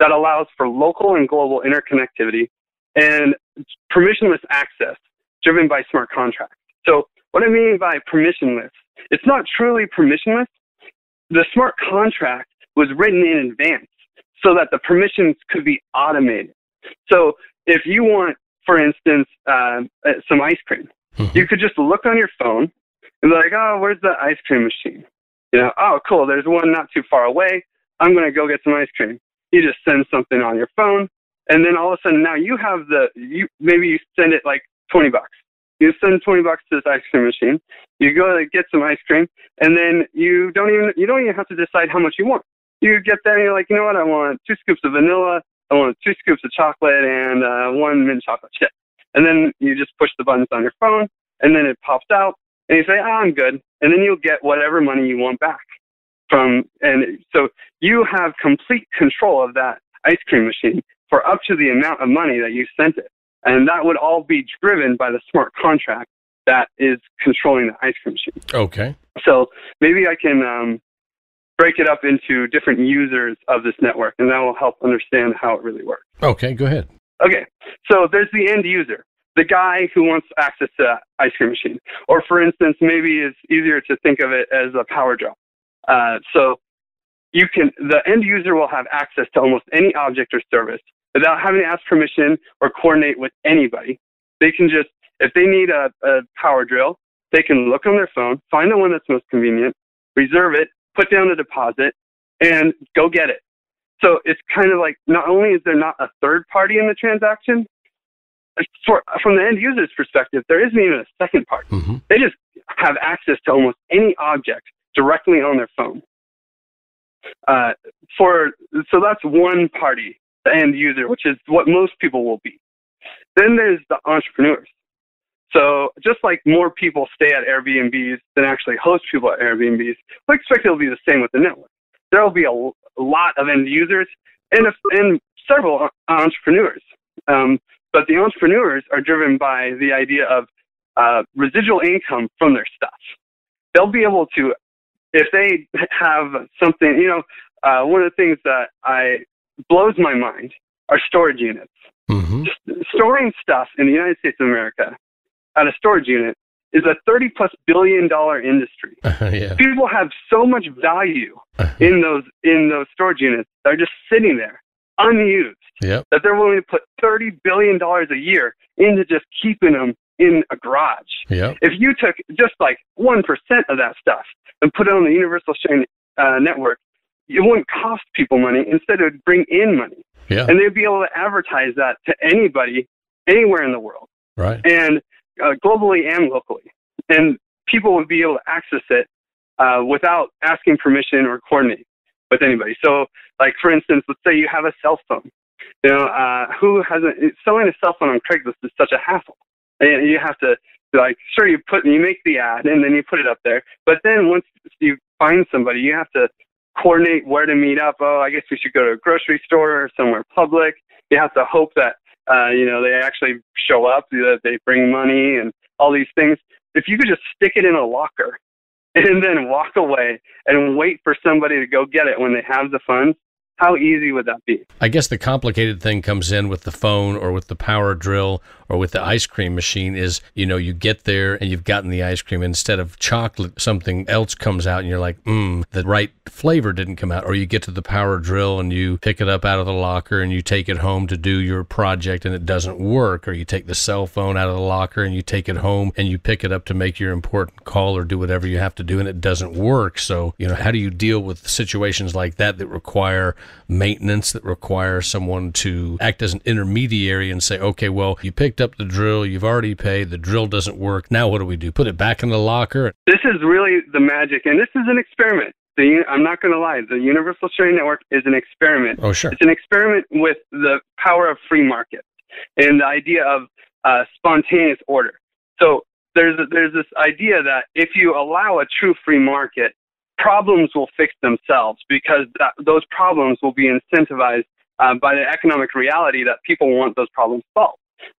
that allows for local and global interconnectivity and permissionless access driven by smart contracts. So, what I mean by permissionless, it's not truly permissionless. The smart contract was written in advance so that the permissions could be automated. So, if you want, for instance, uh, some ice cream, Mhm. you could just look on your phone and be like, oh, where's the ice cream machine? You know, oh, cool, there's one not too far away. I'm going to go get some ice cream. You just send something on your phone, and then all of a sudden now you have the, you maybe you send it like 20 bucks. You send 20 bucks to this ice cream machine. You go to get some ice cream, and then you don't even, you don't even have to decide how much you want. You get there and you're like, you know what, I want two scoops of vanilla, I want two scoops of chocolate, and uh, one mint chocolate chip. And then you just push the buttons on your phone, and then it pops out, and you say, oh, I'm good. And then you'll get whatever money you want back from, and so you have complete control of that ice cream machine for up to the amount of money that you sent it. And that would all be driven by the smart contract that is controlling the ice cream machine. Okay. So maybe I can um, break it up into different users of this network, and that will help understand how it really works. Okay, go ahead. Okay, so there's the end user, the guy who wants access to that ice cream machine. Or for instance, maybe it's easier to think of it as a power draw. Uh, so you can, the end user will have access to almost any object or service without having to ask permission or coordinate with anybody. They can just, if they need a, a power drill, they can look on their phone, find the one that's most convenient, reserve it, put down the deposit, and go get it. So it's kind of like not only is there not a third party in the transaction, for, from the end user's perspective, there isn't even a second party. Mm-hmm. They just have access to almost any object directly on their phone. Uh, for so that's one party, the end user, which is what most people will be. Then there's the entrepreneurs. So just like more people stay at Airbnbs than actually host people at Airbnbs, I expect it'll be the same with the network. There will be a, lot of end users and, a, and several entrepreneurs. Um, but the entrepreneurs are driven by the idea of uh, residual income from their stuff. They'll be able to, if they have something, you know, uh, one of the things that I blows my mind are storage units. Mm-hmm. Storing stuff in the United States of America at a storage unit is a 30 plus billion dollar industry. *laughs* yeah. People have so much value in those in those storage units. They're just sitting there unused Yep. that they're willing to put 30 billion dollars a year into just keeping them in a garage. Yep. If you took just like 1% of that stuff and put it on the universal sharing uh, network, it wouldn't cost people money. Instead, it would bring in money. Yeah. And they'd be able to advertise that to anybody, anywhere in the world, Right. and uh, globally and locally. And people would be able to access it uh, without asking permission or coordinating with anybody. So, like for instance, let's say you have a cell phone. You know, uh, who hasn't selling a cell phone on Craigslist is such a hassle. And you have to like, sure, you put you make the ad and then you put it up there, but then once you find somebody, you have to coordinate where to meet up. Oh, I guess we should go to a grocery store or somewhere public. You have to hope that uh, you know they actually show up, that they bring money and all these things. If you could just stick it in a locker *laughs* and then walk away and wait for somebody to go get it when they have the funds, How easy would that be? I guess the complicated thing comes in with the phone or with the power drill or with the ice cream machine is, you know, you get there and you've gotten the ice cream instead of chocolate, something else comes out and you're like, mm, the right flavor didn't come out. Or you get to the power drill and you pick it up out of the locker and you take it home to do your project and it doesn't work. Or you take the cell phone out of the locker and you take it home and you pick it up to make your important call or do whatever you have to do and it doesn't work. So, you know, how do you deal with situations like that that require maintenance, that require someone to act as an intermediary and say, okay, well, you picked up the drill, you've already paid, the drill doesn't work. Now what do we do? Put it back in the locker? This is really the magic, and this is an experiment. The, I'm not going to lie. The Universal Sharing Network is an experiment. Oh, sure. It's an experiment with the power of free markets and the idea of uh, spontaneous order. So there's a, there's this idea that if you allow a true free market, problems will fix themselves because that, those problems will be incentivized uh, by the economic reality that people want those problems solved.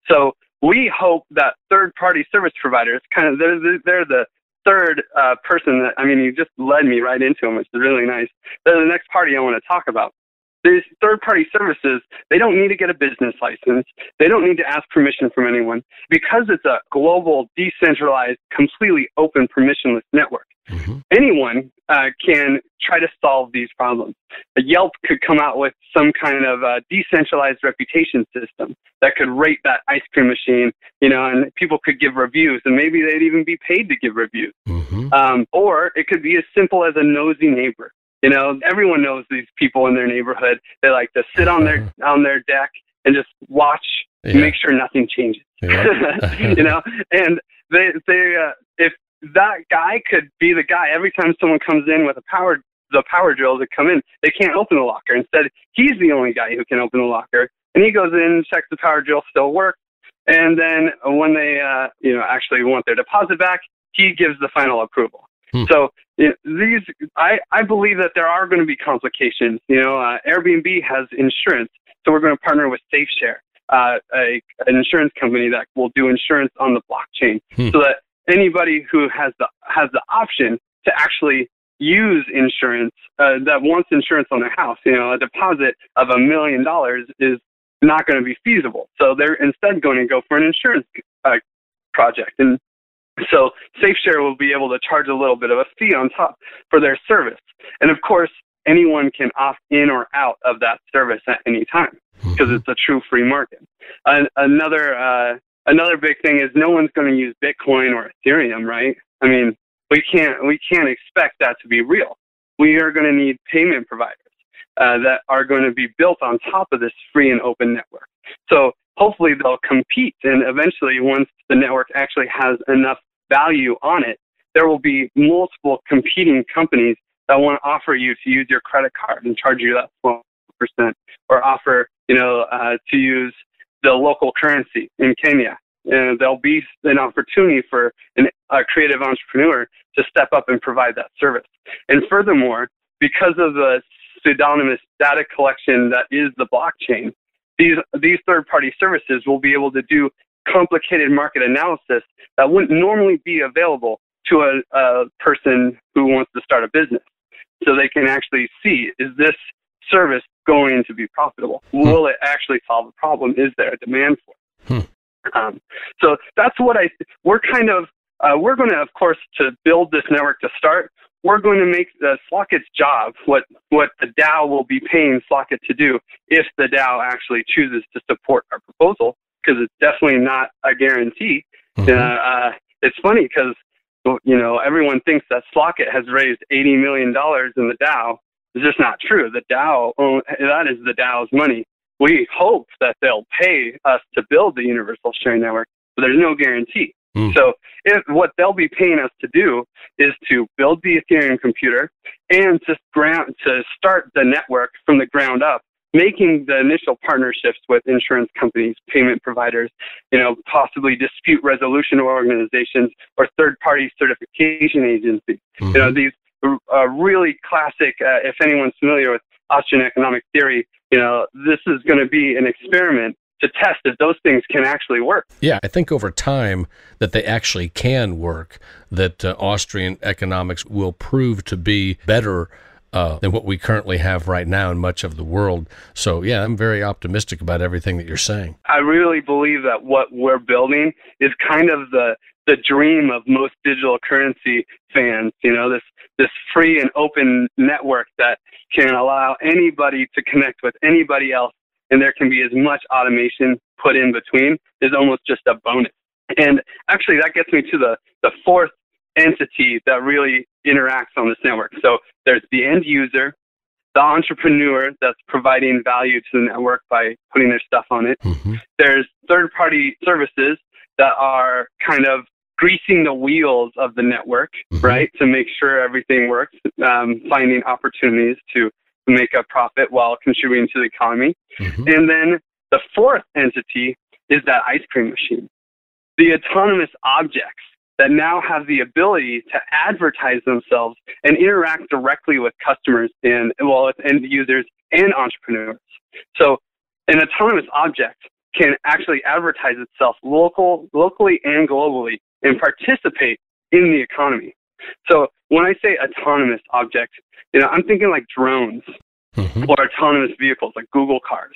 So we hope that third-party service providers, kind of, they're, they're the third uh, person that I mean, you just led me right into them, which is really nice. They're the next party I want to talk about. These third-party services, they don't need to get a business license. They don't need to ask permission from anyone because it's a global, decentralized, completely open, permissionless network. Mm-hmm. Anyone uh, can try to solve these problems. A Yelp could come out with some kind of uh, decentralized reputation system that could rate that ice cream machine, you know, and people could give reviews, and maybe they'd even be paid to give reviews. Mm-hmm. Um, or it could be as simple as a nosy neighbor. You know, everyone knows these people in their neighborhood. They like to sit on their on their deck and just watch, yeah. make sure nothing changes. Yeah. *laughs* you know, and they they uh, if that guy could be the guy every time someone comes in with a power the power drills that come in, they can't open the locker. Instead, he's the only guy who can open the locker, and he goes in, checks the power drill still works, and then when they uh, you know actually want their deposit back, he gives the final approval. Hmm. So you know, these, I I believe that there are going to be complications. You know, uh, Airbnb has insurance, so we're going to partner with SafeShare, uh, a an insurance company that will do insurance on the blockchain, hmm. so that anybody who has the has the option to actually use insurance uh, that wants insurance on their house, you know, a deposit of a million dollars is not going to be feasible. So they're instead going to go for an insurance uh, project. And so SafeShare will be able to charge a little bit of a fee on top for their service. And of course, anyone can opt in or out of that service at any time because it's a true free market. Another uh, another big thing is no one's going to use Bitcoin or Ethereum, right? I mean, we can't we can't expect that to be real. We are going to need payment providers uh, that are going to be built on top of this free and open network. So hopefully they'll compete, and eventually, once the network actually has enough value on it, there will be multiple competing companies that want to offer you to use your credit card and charge you that 12%, or offer you know uh, to use the local currency in Kenya. And there'll be an opportunity for an, a creative entrepreneur to step up and provide that service. And furthermore, because of the pseudonymous data collection that is the blockchain, these, these third party services will be able to do complicated market analysis that wouldn't normally be available to a, a person who wants to start a business. So they can actually see is this service going to be profitable? Hmm. Will it actually solve a problem? Is there a demand for it? Hmm. Um, so that's what I. We're kind of uh, we're going to, of course, to build this network to start. We're going to make the Slockit's job what what the DAO will be paying Slockit to do if the DAO actually chooses to support our proposal, because it's definitely not a guarantee. Mm-hmm. Uh, uh, it's funny because you know everyone thinks that Slockit has raised eighty million dollars in the DAO, it's just not true. The DAO, that is the DAO's money. We hope that they'll pay us to build the universal sharing network, but there's no guarantee. Mm. So if what they'll be paying us to do is to build the Ethereum computer and to ground to start the network from the ground up, making the initial partnerships with insurance companies, payment providers, you know, possibly dispute resolution organizations or third party certification agencies. Mm-hmm. You know, these a really classic, uh, if anyone's familiar with Austrian economic theory, you know, this is going to be an experiment to test if those things can actually work. Yeah, I think over time that they actually can work, that uh, Austrian economics will prove to be better uh, than what we currently have right now in much of the world. So, yeah, I'm very optimistic about everything that you're saying. I really believe that what we're building is kind of the the dream of most digital currency fans. You know, this this free and open network that can allow anybody to connect with anybody else, and there can be as much automation put in between is almost just a bonus. And actually, that gets me to the the fourth entity that really interacts on this network. So there's the end user, the entrepreneur that's providing value to the network by putting their stuff on it. Mm-hmm. There's third party services that are kind of greasing the wheels of the network, mm-hmm. right, to make sure everything works, um, finding opportunities to make a profit while contributing to the economy. Mm-hmm. And then the fourth entity is that ice cream machine. The autonomous objects that now have the ability to advertise themselves and interact directly with customers and well with end users and entrepreneurs. So an autonomous object can actually advertise itself local locally and globally and participate in the economy. So when I say autonomous object, you know, I'm thinking like drones mm-hmm. or autonomous vehicles like Google cars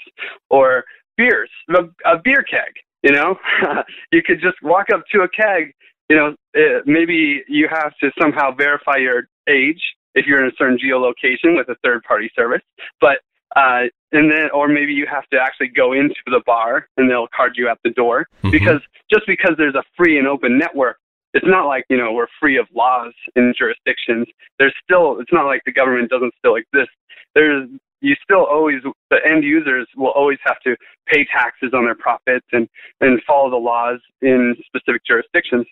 or beers, a, a beer keg. You know, *laughs* you could just walk up to a keg you know, it, maybe you have to somehow verify your age if you're in a certain geolocation with a third party service. But uh, and then, or maybe you have to actually go into the bar and they'll card you at the door mm-hmm. because just because there's a free and open network, it's not like you know we're free of laws in jurisdictions. There's still, it's not like the government doesn't still exist. There's you still always the end users will always have to pay taxes on their profits and and follow the laws in specific jurisdictions.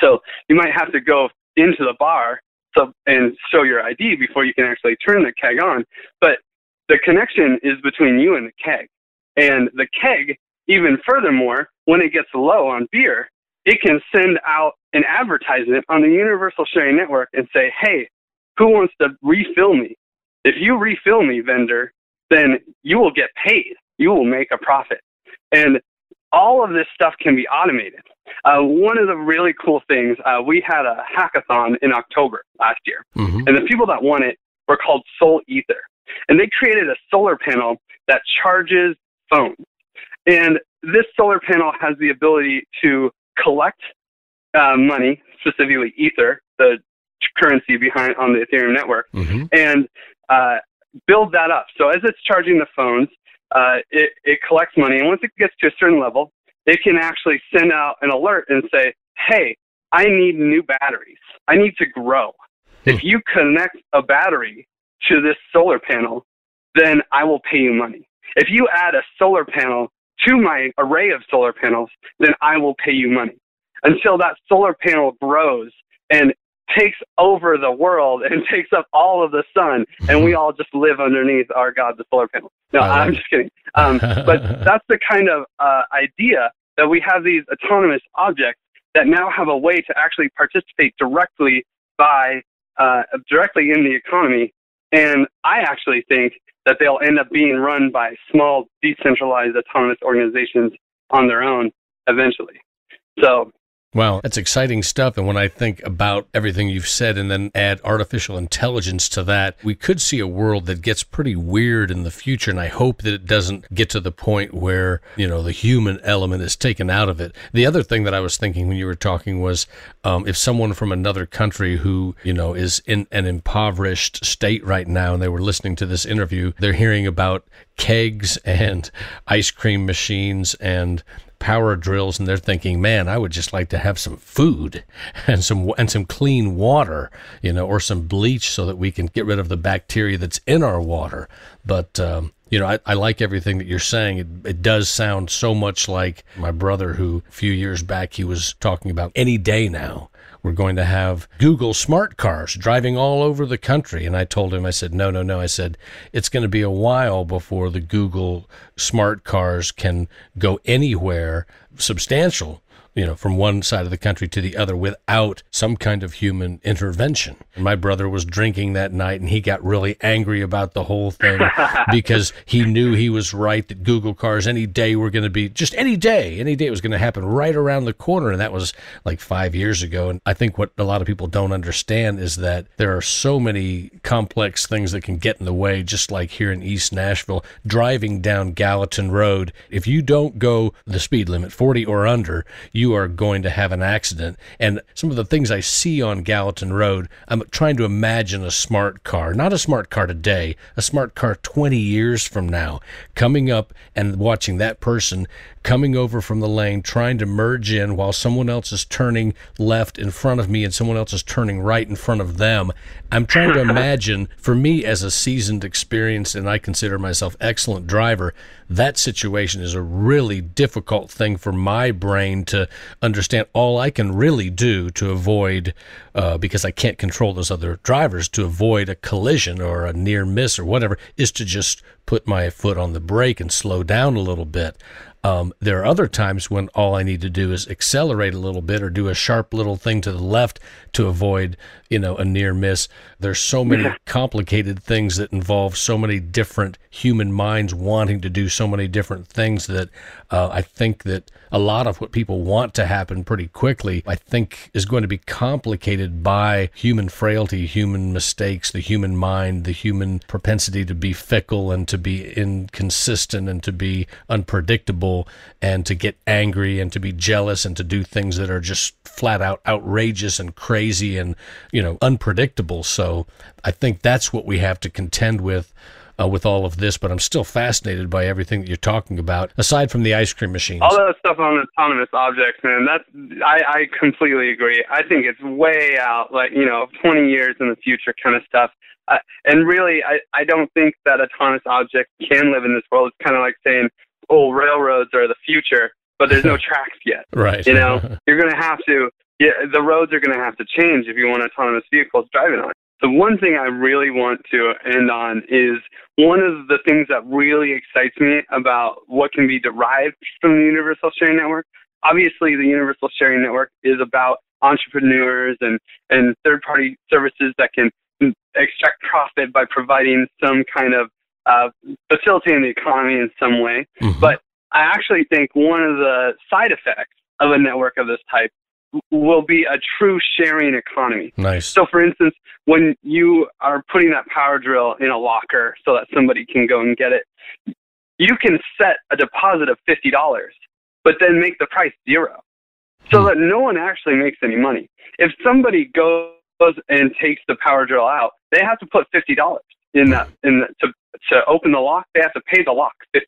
So you might have to go into the bar and show your ID before you can actually turn the keg on. But the connection is between you and the keg. And the keg, even furthermore, when it gets low on beer, it can send out an advertisement on the Universal Sharing Network and say, hey, who wants to refill me? If you refill me, vendor, then you will get paid. You will make a profit. And all of this stuff can be automated. Uh, one of the really cool things, uh, we had a hackathon in October last year, mm-hmm. and the people that won it were called Solether. And they created a solar panel that charges phones. And this solar panel has the ability to collect uh, money, specifically Ether, the currency behind on the Ethereum network, mm-hmm. and uh, build that up. So as it's charging the phones, uh, it, it collects money. And once it gets to a certain level, it can actually send out an alert and say, hey, I need new batteries. I need to grow. Hmm. If you connect a battery to this solar panel, then I will pay you money. If you add a solar panel to my array of solar panels, then I will pay you money until that solar panel grows and takes over the world and *laughs* takes up all of the sun, and we all just live underneath our God, the solar panel. No, I'm just kidding. Um, but *laughs* that's the kind of uh, idea that we have these autonomous objects that now have a way to actually participate directly by uh, directly in the economy. And I actually think that they'll end up being run by small, decentralized, autonomous organizations on their own eventually. So Wow, that's exciting stuff. And when I think about everything you've said and then add artificial intelligence to that, we could see a world that gets pretty weird in the future. And I hope that it doesn't get to the point where, you know, the human element is taken out of it. The other thing that I was thinking when you were talking was um, if someone from another country who, you know, is in an impoverished state right now and they were listening to this interview, they're hearing about kegs and ice cream machines and power drills and they're thinking, man, I would just like to have some food and some and some clean water, you know, or some bleach so that we can get rid of the bacteria that's in our water. But um, you know, I, I, like everything that you're saying. It, it does sound so much like my brother, who a few years back he was talking about any day now we're going to have Google smart cars driving all over the country. And I told him, I said, no, no, no. I said, it's going to be a while before the Google smart cars can go anywhere substantial you know, from one side of the country to the other without some kind of human intervention. And my brother was drinking that night and he got really angry about the whole thing *laughs* because he knew he was right that Google cars any day were going to be just any day, any day it was going to happen right around the corner. And that was like five years ago. And I think what a lot of people don't understand is that there are so many complex things that can get in the way, just like here in East Nashville, driving down Gallatin Road. If you don't go the speed limit, 40 or under, you are going to have an accident. And some of the things I see on Gallatin Road, I'm trying to imagine a smart car, not a smart car today, a smart car 20 years from now, coming up and watching that person coming over from the lane, trying to merge in while someone else is turning left in front of me and someone else is turning right in front of them. I'm trying to *laughs* imagine, for me as a seasoned, experienced, and I consider myself excellent driver, that situation is a really difficult thing for my brain to understand. All I can really do to avoid, uh, because I can't control those other drivers, to avoid a collision or a near miss or whatever, is to just put my foot on the brake and slow down a little bit. Um, there are other times when all I need to do is accelerate a little bit or do a sharp little thing to the left to avoid, you know, a near miss. There's so many complicated things that involve so many different human minds wanting to do so many different things that uh, I think that a lot of what people want to happen pretty quickly, I think is going to be complicated by human frailty, human mistakes, the human mind, the human propensity to be fickle and to be inconsistent and to be unpredictable and to get angry and to be jealous and to do things that are just flat out outrageous and crazy and, you know, unpredictable. So I think that's what we have to contend with uh, with all of this, but I'm still fascinated by everything that you're talking about. Aside from the ice cream machines, all that stuff on autonomous objects, man. That's I, I completely agree. I think it's way out, like you know, 20 years in the future kind of stuff. Uh, and really, I I don't think that autonomous objects can live in this world. It's kind of like saying, oh, railroads are the future, but there's no *laughs* tracks yet. Right. You know, *laughs* you're going to have to. Yeah, the roads are going to have to change if you want autonomous vehicles driving on. The one thing I really want to end on is one of the things that really excites me about what can be derived from the Universal Sharing Network. Obviously, the Universal Sharing Network is about entrepreneurs and, and third party services that can extract profit by providing some kind of uh, facilitating the economy in some way. Mm-hmm. But I actually think one of the side effects of a network of this type will be a true sharing economy. Nice. So, for instance, when you are putting that power drill in a locker so that somebody can go and get it, you can set a deposit of $50, but then make the price zero so hmm. that no one actually makes any money. If somebody goes and takes the power drill out, they have to put $50 in that, in the, to, to open the lock, they have to pay the lock $50.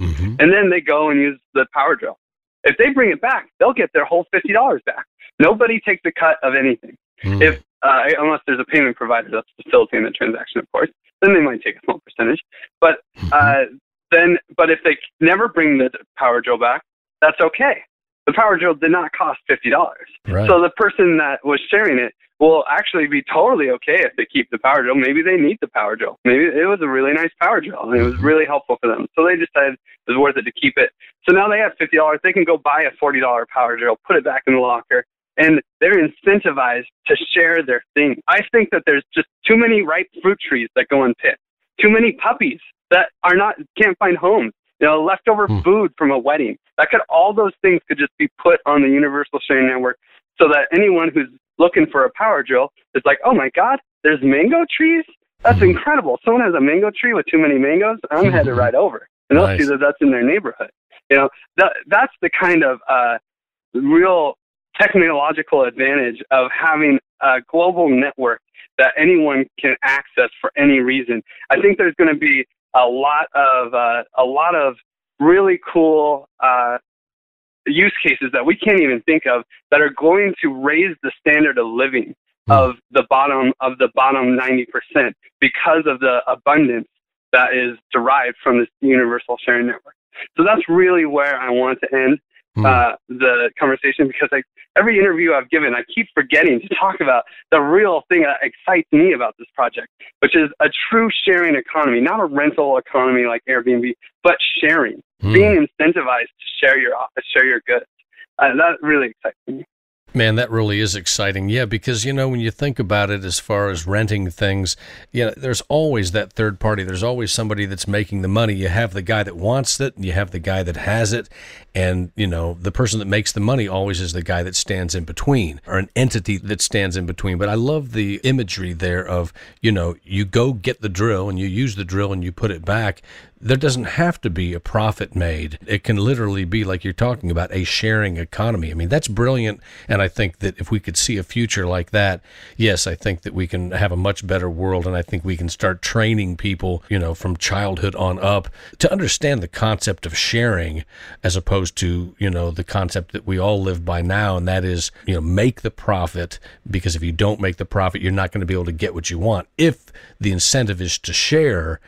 mm hmm And then they go and use the power drill. If they bring it back, they'll get their whole fifty dollars back. Nobody takes a cut of anything. Mm. If uh, unless there's a payment provider that's facilitating the transaction, of course, then they might take a small percentage. But mm-hmm. uh, then, but if they never bring the power drill back, that's okay. The power drill did not cost fifty dollars. Right. So the person that was sharing it will actually be totally okay if they keep the power drill. Maybe they need the power drill. Maybe it was a really nice power drill and it was really helpful for them. So they decided it was worth it to keep it. So now they have fifty dollars. They can go buy a forty dollar power drill, put it back in the locker, and they're incentivized to share their thing. I think that there's just too many ripe fruit trees that go unpicked. Too many puppies that are not can't find homes. You know, leftover hmm. food from a wedding. That could all those things could just be put on the Universal Sharing Network so that anyone who's looking for a power drill is like, oh my God, there's mango trees? That's mm-hmm. incredible. Someone has a mango tree with too many mangoes. I'm headed right over. And they'll nice. see that that's in their neighborhood. You know, that, that's the kind of uh, real technological advantage of having a global network that anyone can access for any reason. I think there's going to be a lot of uh, a lot of really cool uh, use cases that we can't even think of that are going to raise the standard of living mm. of the bottom of the bottom 90% because of the abundance that is derived from this universal sharing network. So that's really where I want to end mm. uh, the conversation because I, every interview I've given, I keep forgetting to talk about the real thing that excites me about this project, which is a true sharing economy, not a rental economy like Airbnb, but sharing, mm. being incentivized to share your share your goods. uh, that really excites me. Man, that really is exciting. Yeah, because, you know, when you think about it as far as renting things, you know, there's always that third party. There's always somebody that's making the money. You have the guy that wants it, and you have the guy that has it. And, you know, the person that makes the money always is the guy that stands in between or an entity that stands in between. But I love the imagery there of, you know, you go get the drill and you use the drill and you put it back there doesn't have to be a profit made. It can literally be, like you're talking about, a sharing economy. I mean, that's brilliant. And I think that if we could see a future like that, yes, I think that we can have a much better world. And I think we can start training people, you know, from childhood on up to understand the concept of sharing as opposed to, you know, the concept that we all live by now. And that is, you know, make the profit because if you don't make the profit, you're not going to be able to get what you want. If the incentive is to share,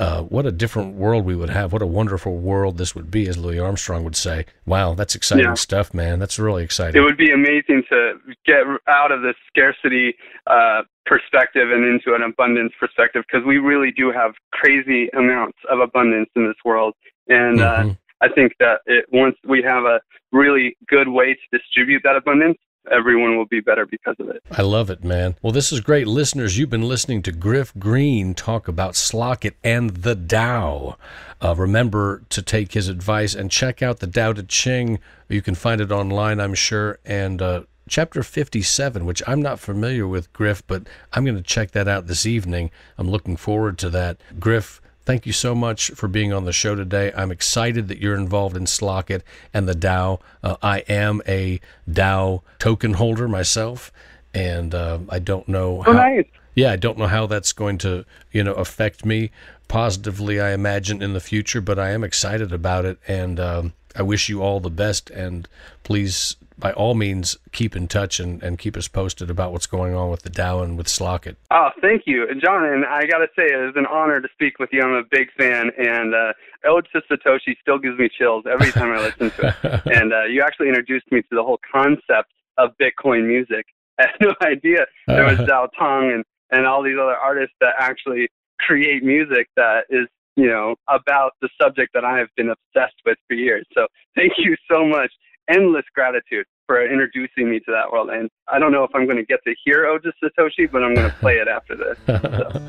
uh, what a different world we would have. What a wonderful world this would be, as Louis Armstrong would say. Wow, that's exciting yeah. stuff, man. That's really exciting. It would be amazing to get out of this scarcity uh, perspective and into an abundance perspective because we really do have crazy amounts of abundance in this world. And uh, mm-hmm. uh, I think that it, once we have a really good way to distribute that abundance, everyone will be better because of it. I love it, man. Well, this is great. Listeners, you've been listening to Griff Green talk about Slock.it and the DAO. Uh, remember to take his advice and check out the Tao Te Ching. You can find it online, I'm sure. And uh, chapter 57, which I'm not familiar with, Griff, but I'm going to check that out this evening. I'm looking forward to that. Griff, Thank you so much for being on the show today. I'm excited that you're involved in Slock.it and the DAO. Uh, I am a DAO token holder myself, and uh, I don't know. Oh, how, oh, nice. Yeah, I don't know how that's going to you know affect me positively. I imagine in the future, but I am excited about it, and um, I wish you all the best. And please by all means keep in touch and, and keep us posted about what's going on with the DAO and with Slock.it. Oh, thank you, John. And I got to say, it is an honor to speak with you. I'm a big fan, and uh, Ode to Satoshi still gives me chills every time I listen to it. *laughs* and uh, you actually introduced me to the whole concept of Bitcoin music. *laughs* I had no idea there was *laughs* Dao Tong and, and all these other artists that actually create music that is you know about the subject that I have been obsessed with for years. So thank you so much endless gratitude for introducing me to that world. And I don't know if I'm going to get to hear to Satoshi, but I'm going to play it after this. *laughs* So.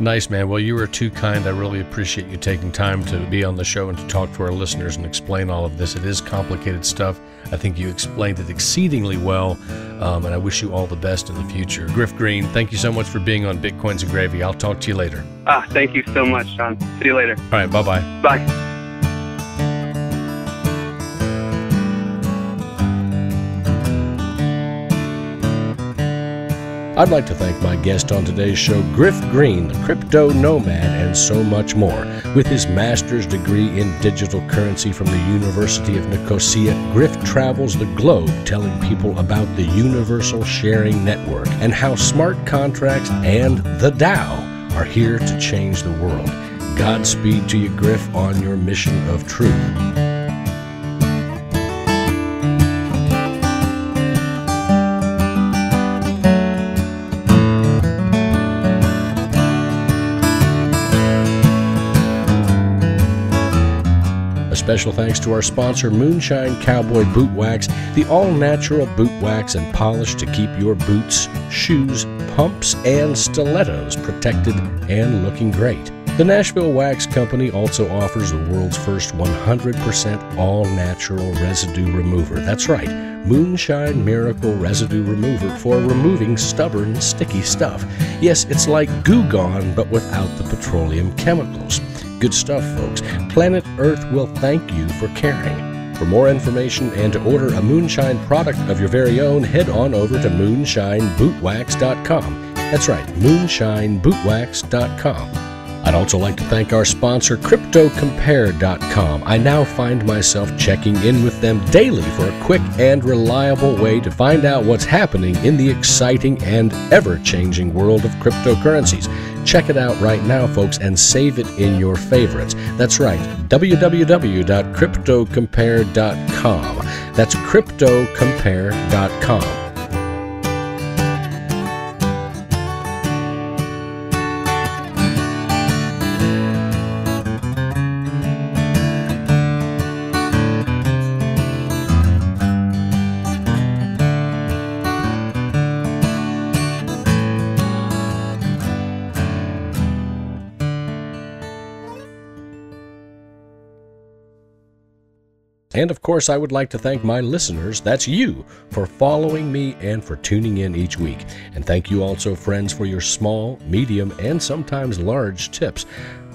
nice, man. Well, you were too kind. I really appreciate you taking time to be on the show and to talk to our listeners and explain all of this. It is complicated stuff. I think you explained it exceedingly well, um, and I wish you all the best in the future. Griff Green, thank you so much for being on Bitcoins and Gravy. I'll talk to you later. Ah, thank you so much, John. See you later. All right, bye-bye. Bye. I'd like to thank my guest on today's show, Griff Green, the crypto nomad, and so much more. With his master's degree in digital currency from the University of Nicosia, Griff travels the globe telling people about the universal sharing network and how smart contracts and the DAO are here to change the world. Godspeed to you, Griff, on your mission of truth. Special thanks to our sponsor, Moonshine Cowboy Boot Wax, the all natural boot wax and polish to keep your boots, shoes, pumps, and stilettos protected and looking great. The Nashville Wax Company also offers the world's first 100% all natural residue remover. That's right, Moonshine Miracle Residue Remover for removing stubborn, sticky stuff. Yes, it's like Goo Gone, but without the petroleum chemicals. Good stuff, folks. Planet Earth will thank you for caring. For more information and to order a moonshine product of your very own, head on over to moonshinebootwax.com. That's right, moonshinebootwax.com. I'd also like to thank our sponsor, CryptoCompare.com. I now find myself checking in with them daily for a quick and reliable way to find out what's happening in the exciting and ever changing world of cryptocurrencies. Check it out right now, folks, and save it in your favorites. That's right, www.cryptocompare.com. That's cryptocompare.com. And of course, I would like to thank my listeners, that's you, for following me and for tuning in each week. And thank you also, friends, for your small, medium, and sometimes large tips.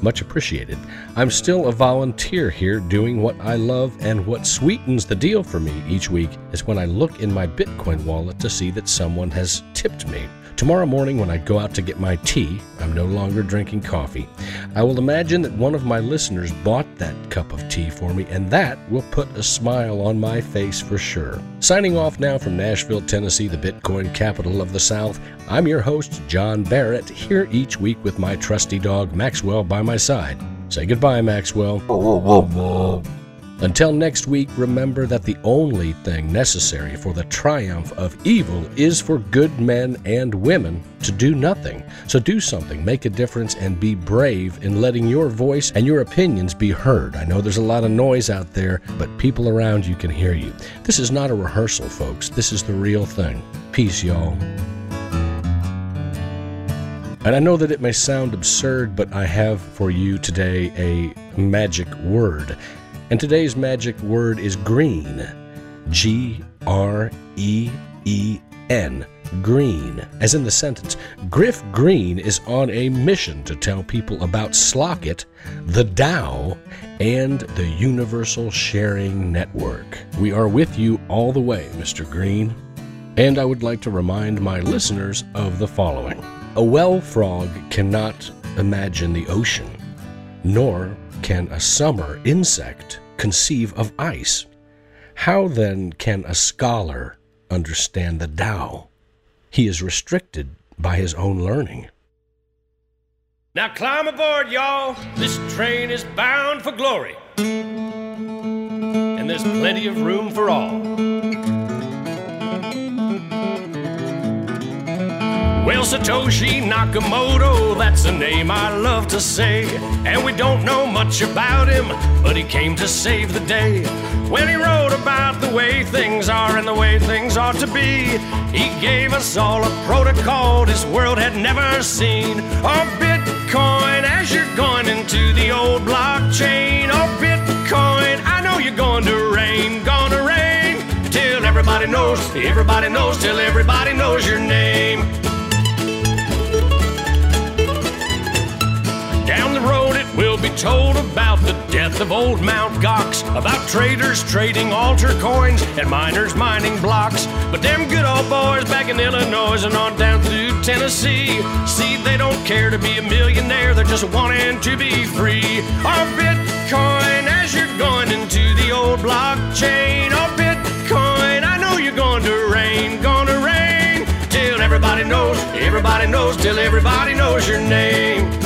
Much appreciated. I'm still a volunteer here doing what I love, and what sweetens the deal for me each week is when I look in my Bitcoin wallet to see that someone has tipped me. Tomorrow morning, when I go out to get my tea, I'm no longer drinking coffee. I will imagine that one of my listeners bought that cup of tea for me, and that will put a smile on my face for sure. Signing off now from Nashville, Tennessee, the Bitcoin capital of the South, I'm your host, John Barrett, here each week with my trusty dog, Maxwell, by my side. Say goodbye, Maxwell. Until next week, remember that the only thing necessary for the triumph of evil is for good men and women to do nothing. So do something, make a difference, and be brave in letting your voice and your opinions be heard. I know there's a lot of noise out there, but people around you can hear you. This is not a rehearsal, folks. This is the real thing. Peace, y'all. And I know that it may sound absurd, but I have for you today a magic word. And today's magic word is green. G R E E N. Green. As in the sentence, Griff Green is on a mission to tell people about Slockit, the DAO, and the Universal Sharing Network. We are with you all the way, Mr. Green. And I would like to remind my listeners of the following A well frog cannot imagine the ocean, nor can a summer insect conceive of ice? How then can a scholar understand the Tao? He is restricted by his own learning. Now climb aboard, y'all. This train is bound for glory. And there's plenty of room for all. Well, Satoshi Nakamoto, that's a name I love to say. And we don't know much about him, but he came to save the day. When he wrote about the way things are and the way things ought to be, he gave us all a protocol this world had never seen. Oh, Bitcoin, as you're going into the old blockchain. Oh, Bitcoin, I know you're going to rain, gonna rain. Till everybody knows, everybody knows, till everybody knows your name. Told about the death of old Mount Gox, about traders trading altar coins and miners mining blocks. But them good old boys back in Illinois and on down through Tennessee, see, they don't care to be a millionaire, they're just wanting to be free. Our Bitcoin, as you're going into the old blockchain, our Bitcoin, I know you're going to rain, gonna rain, till everybody knows, everybody knows, till everybody knows your name.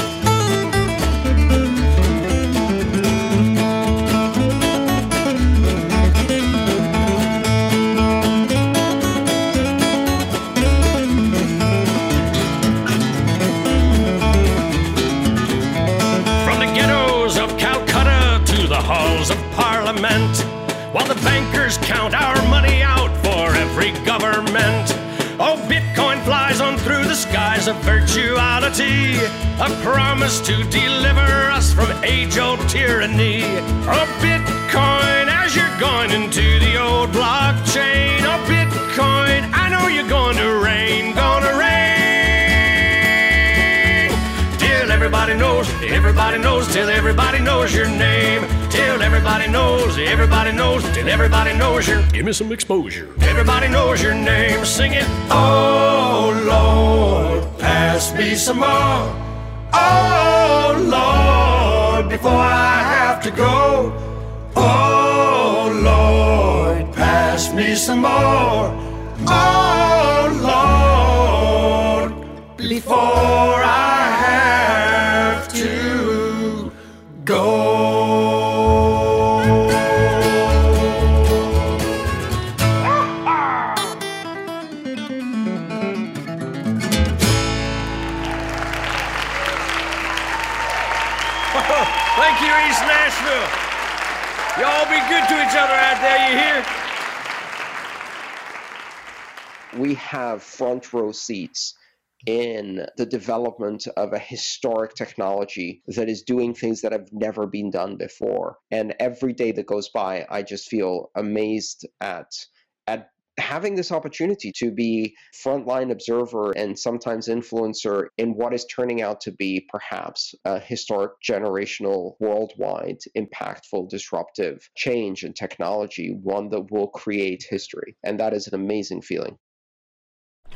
Everybody knows, till everybody knows your name. Till everybody knows, everybody knows, till everybody knows your. Give me some exposure. Everybody knows your name. Sing it. Oh Lord, pass me some more. Oh Lord, before I have to go. Oh Lord, pass me some more. Oh Lord, before have front row seats in the development of a historic technology that is doing things that have never been done before. And every day that goes by, I just feel amazed at at having this opportunity to be frontline observer and sometimes influencer in what is turning out to be perhaps a historic generational worldwide impactful disruptive change in technology one that will create history and that is an amazing feeling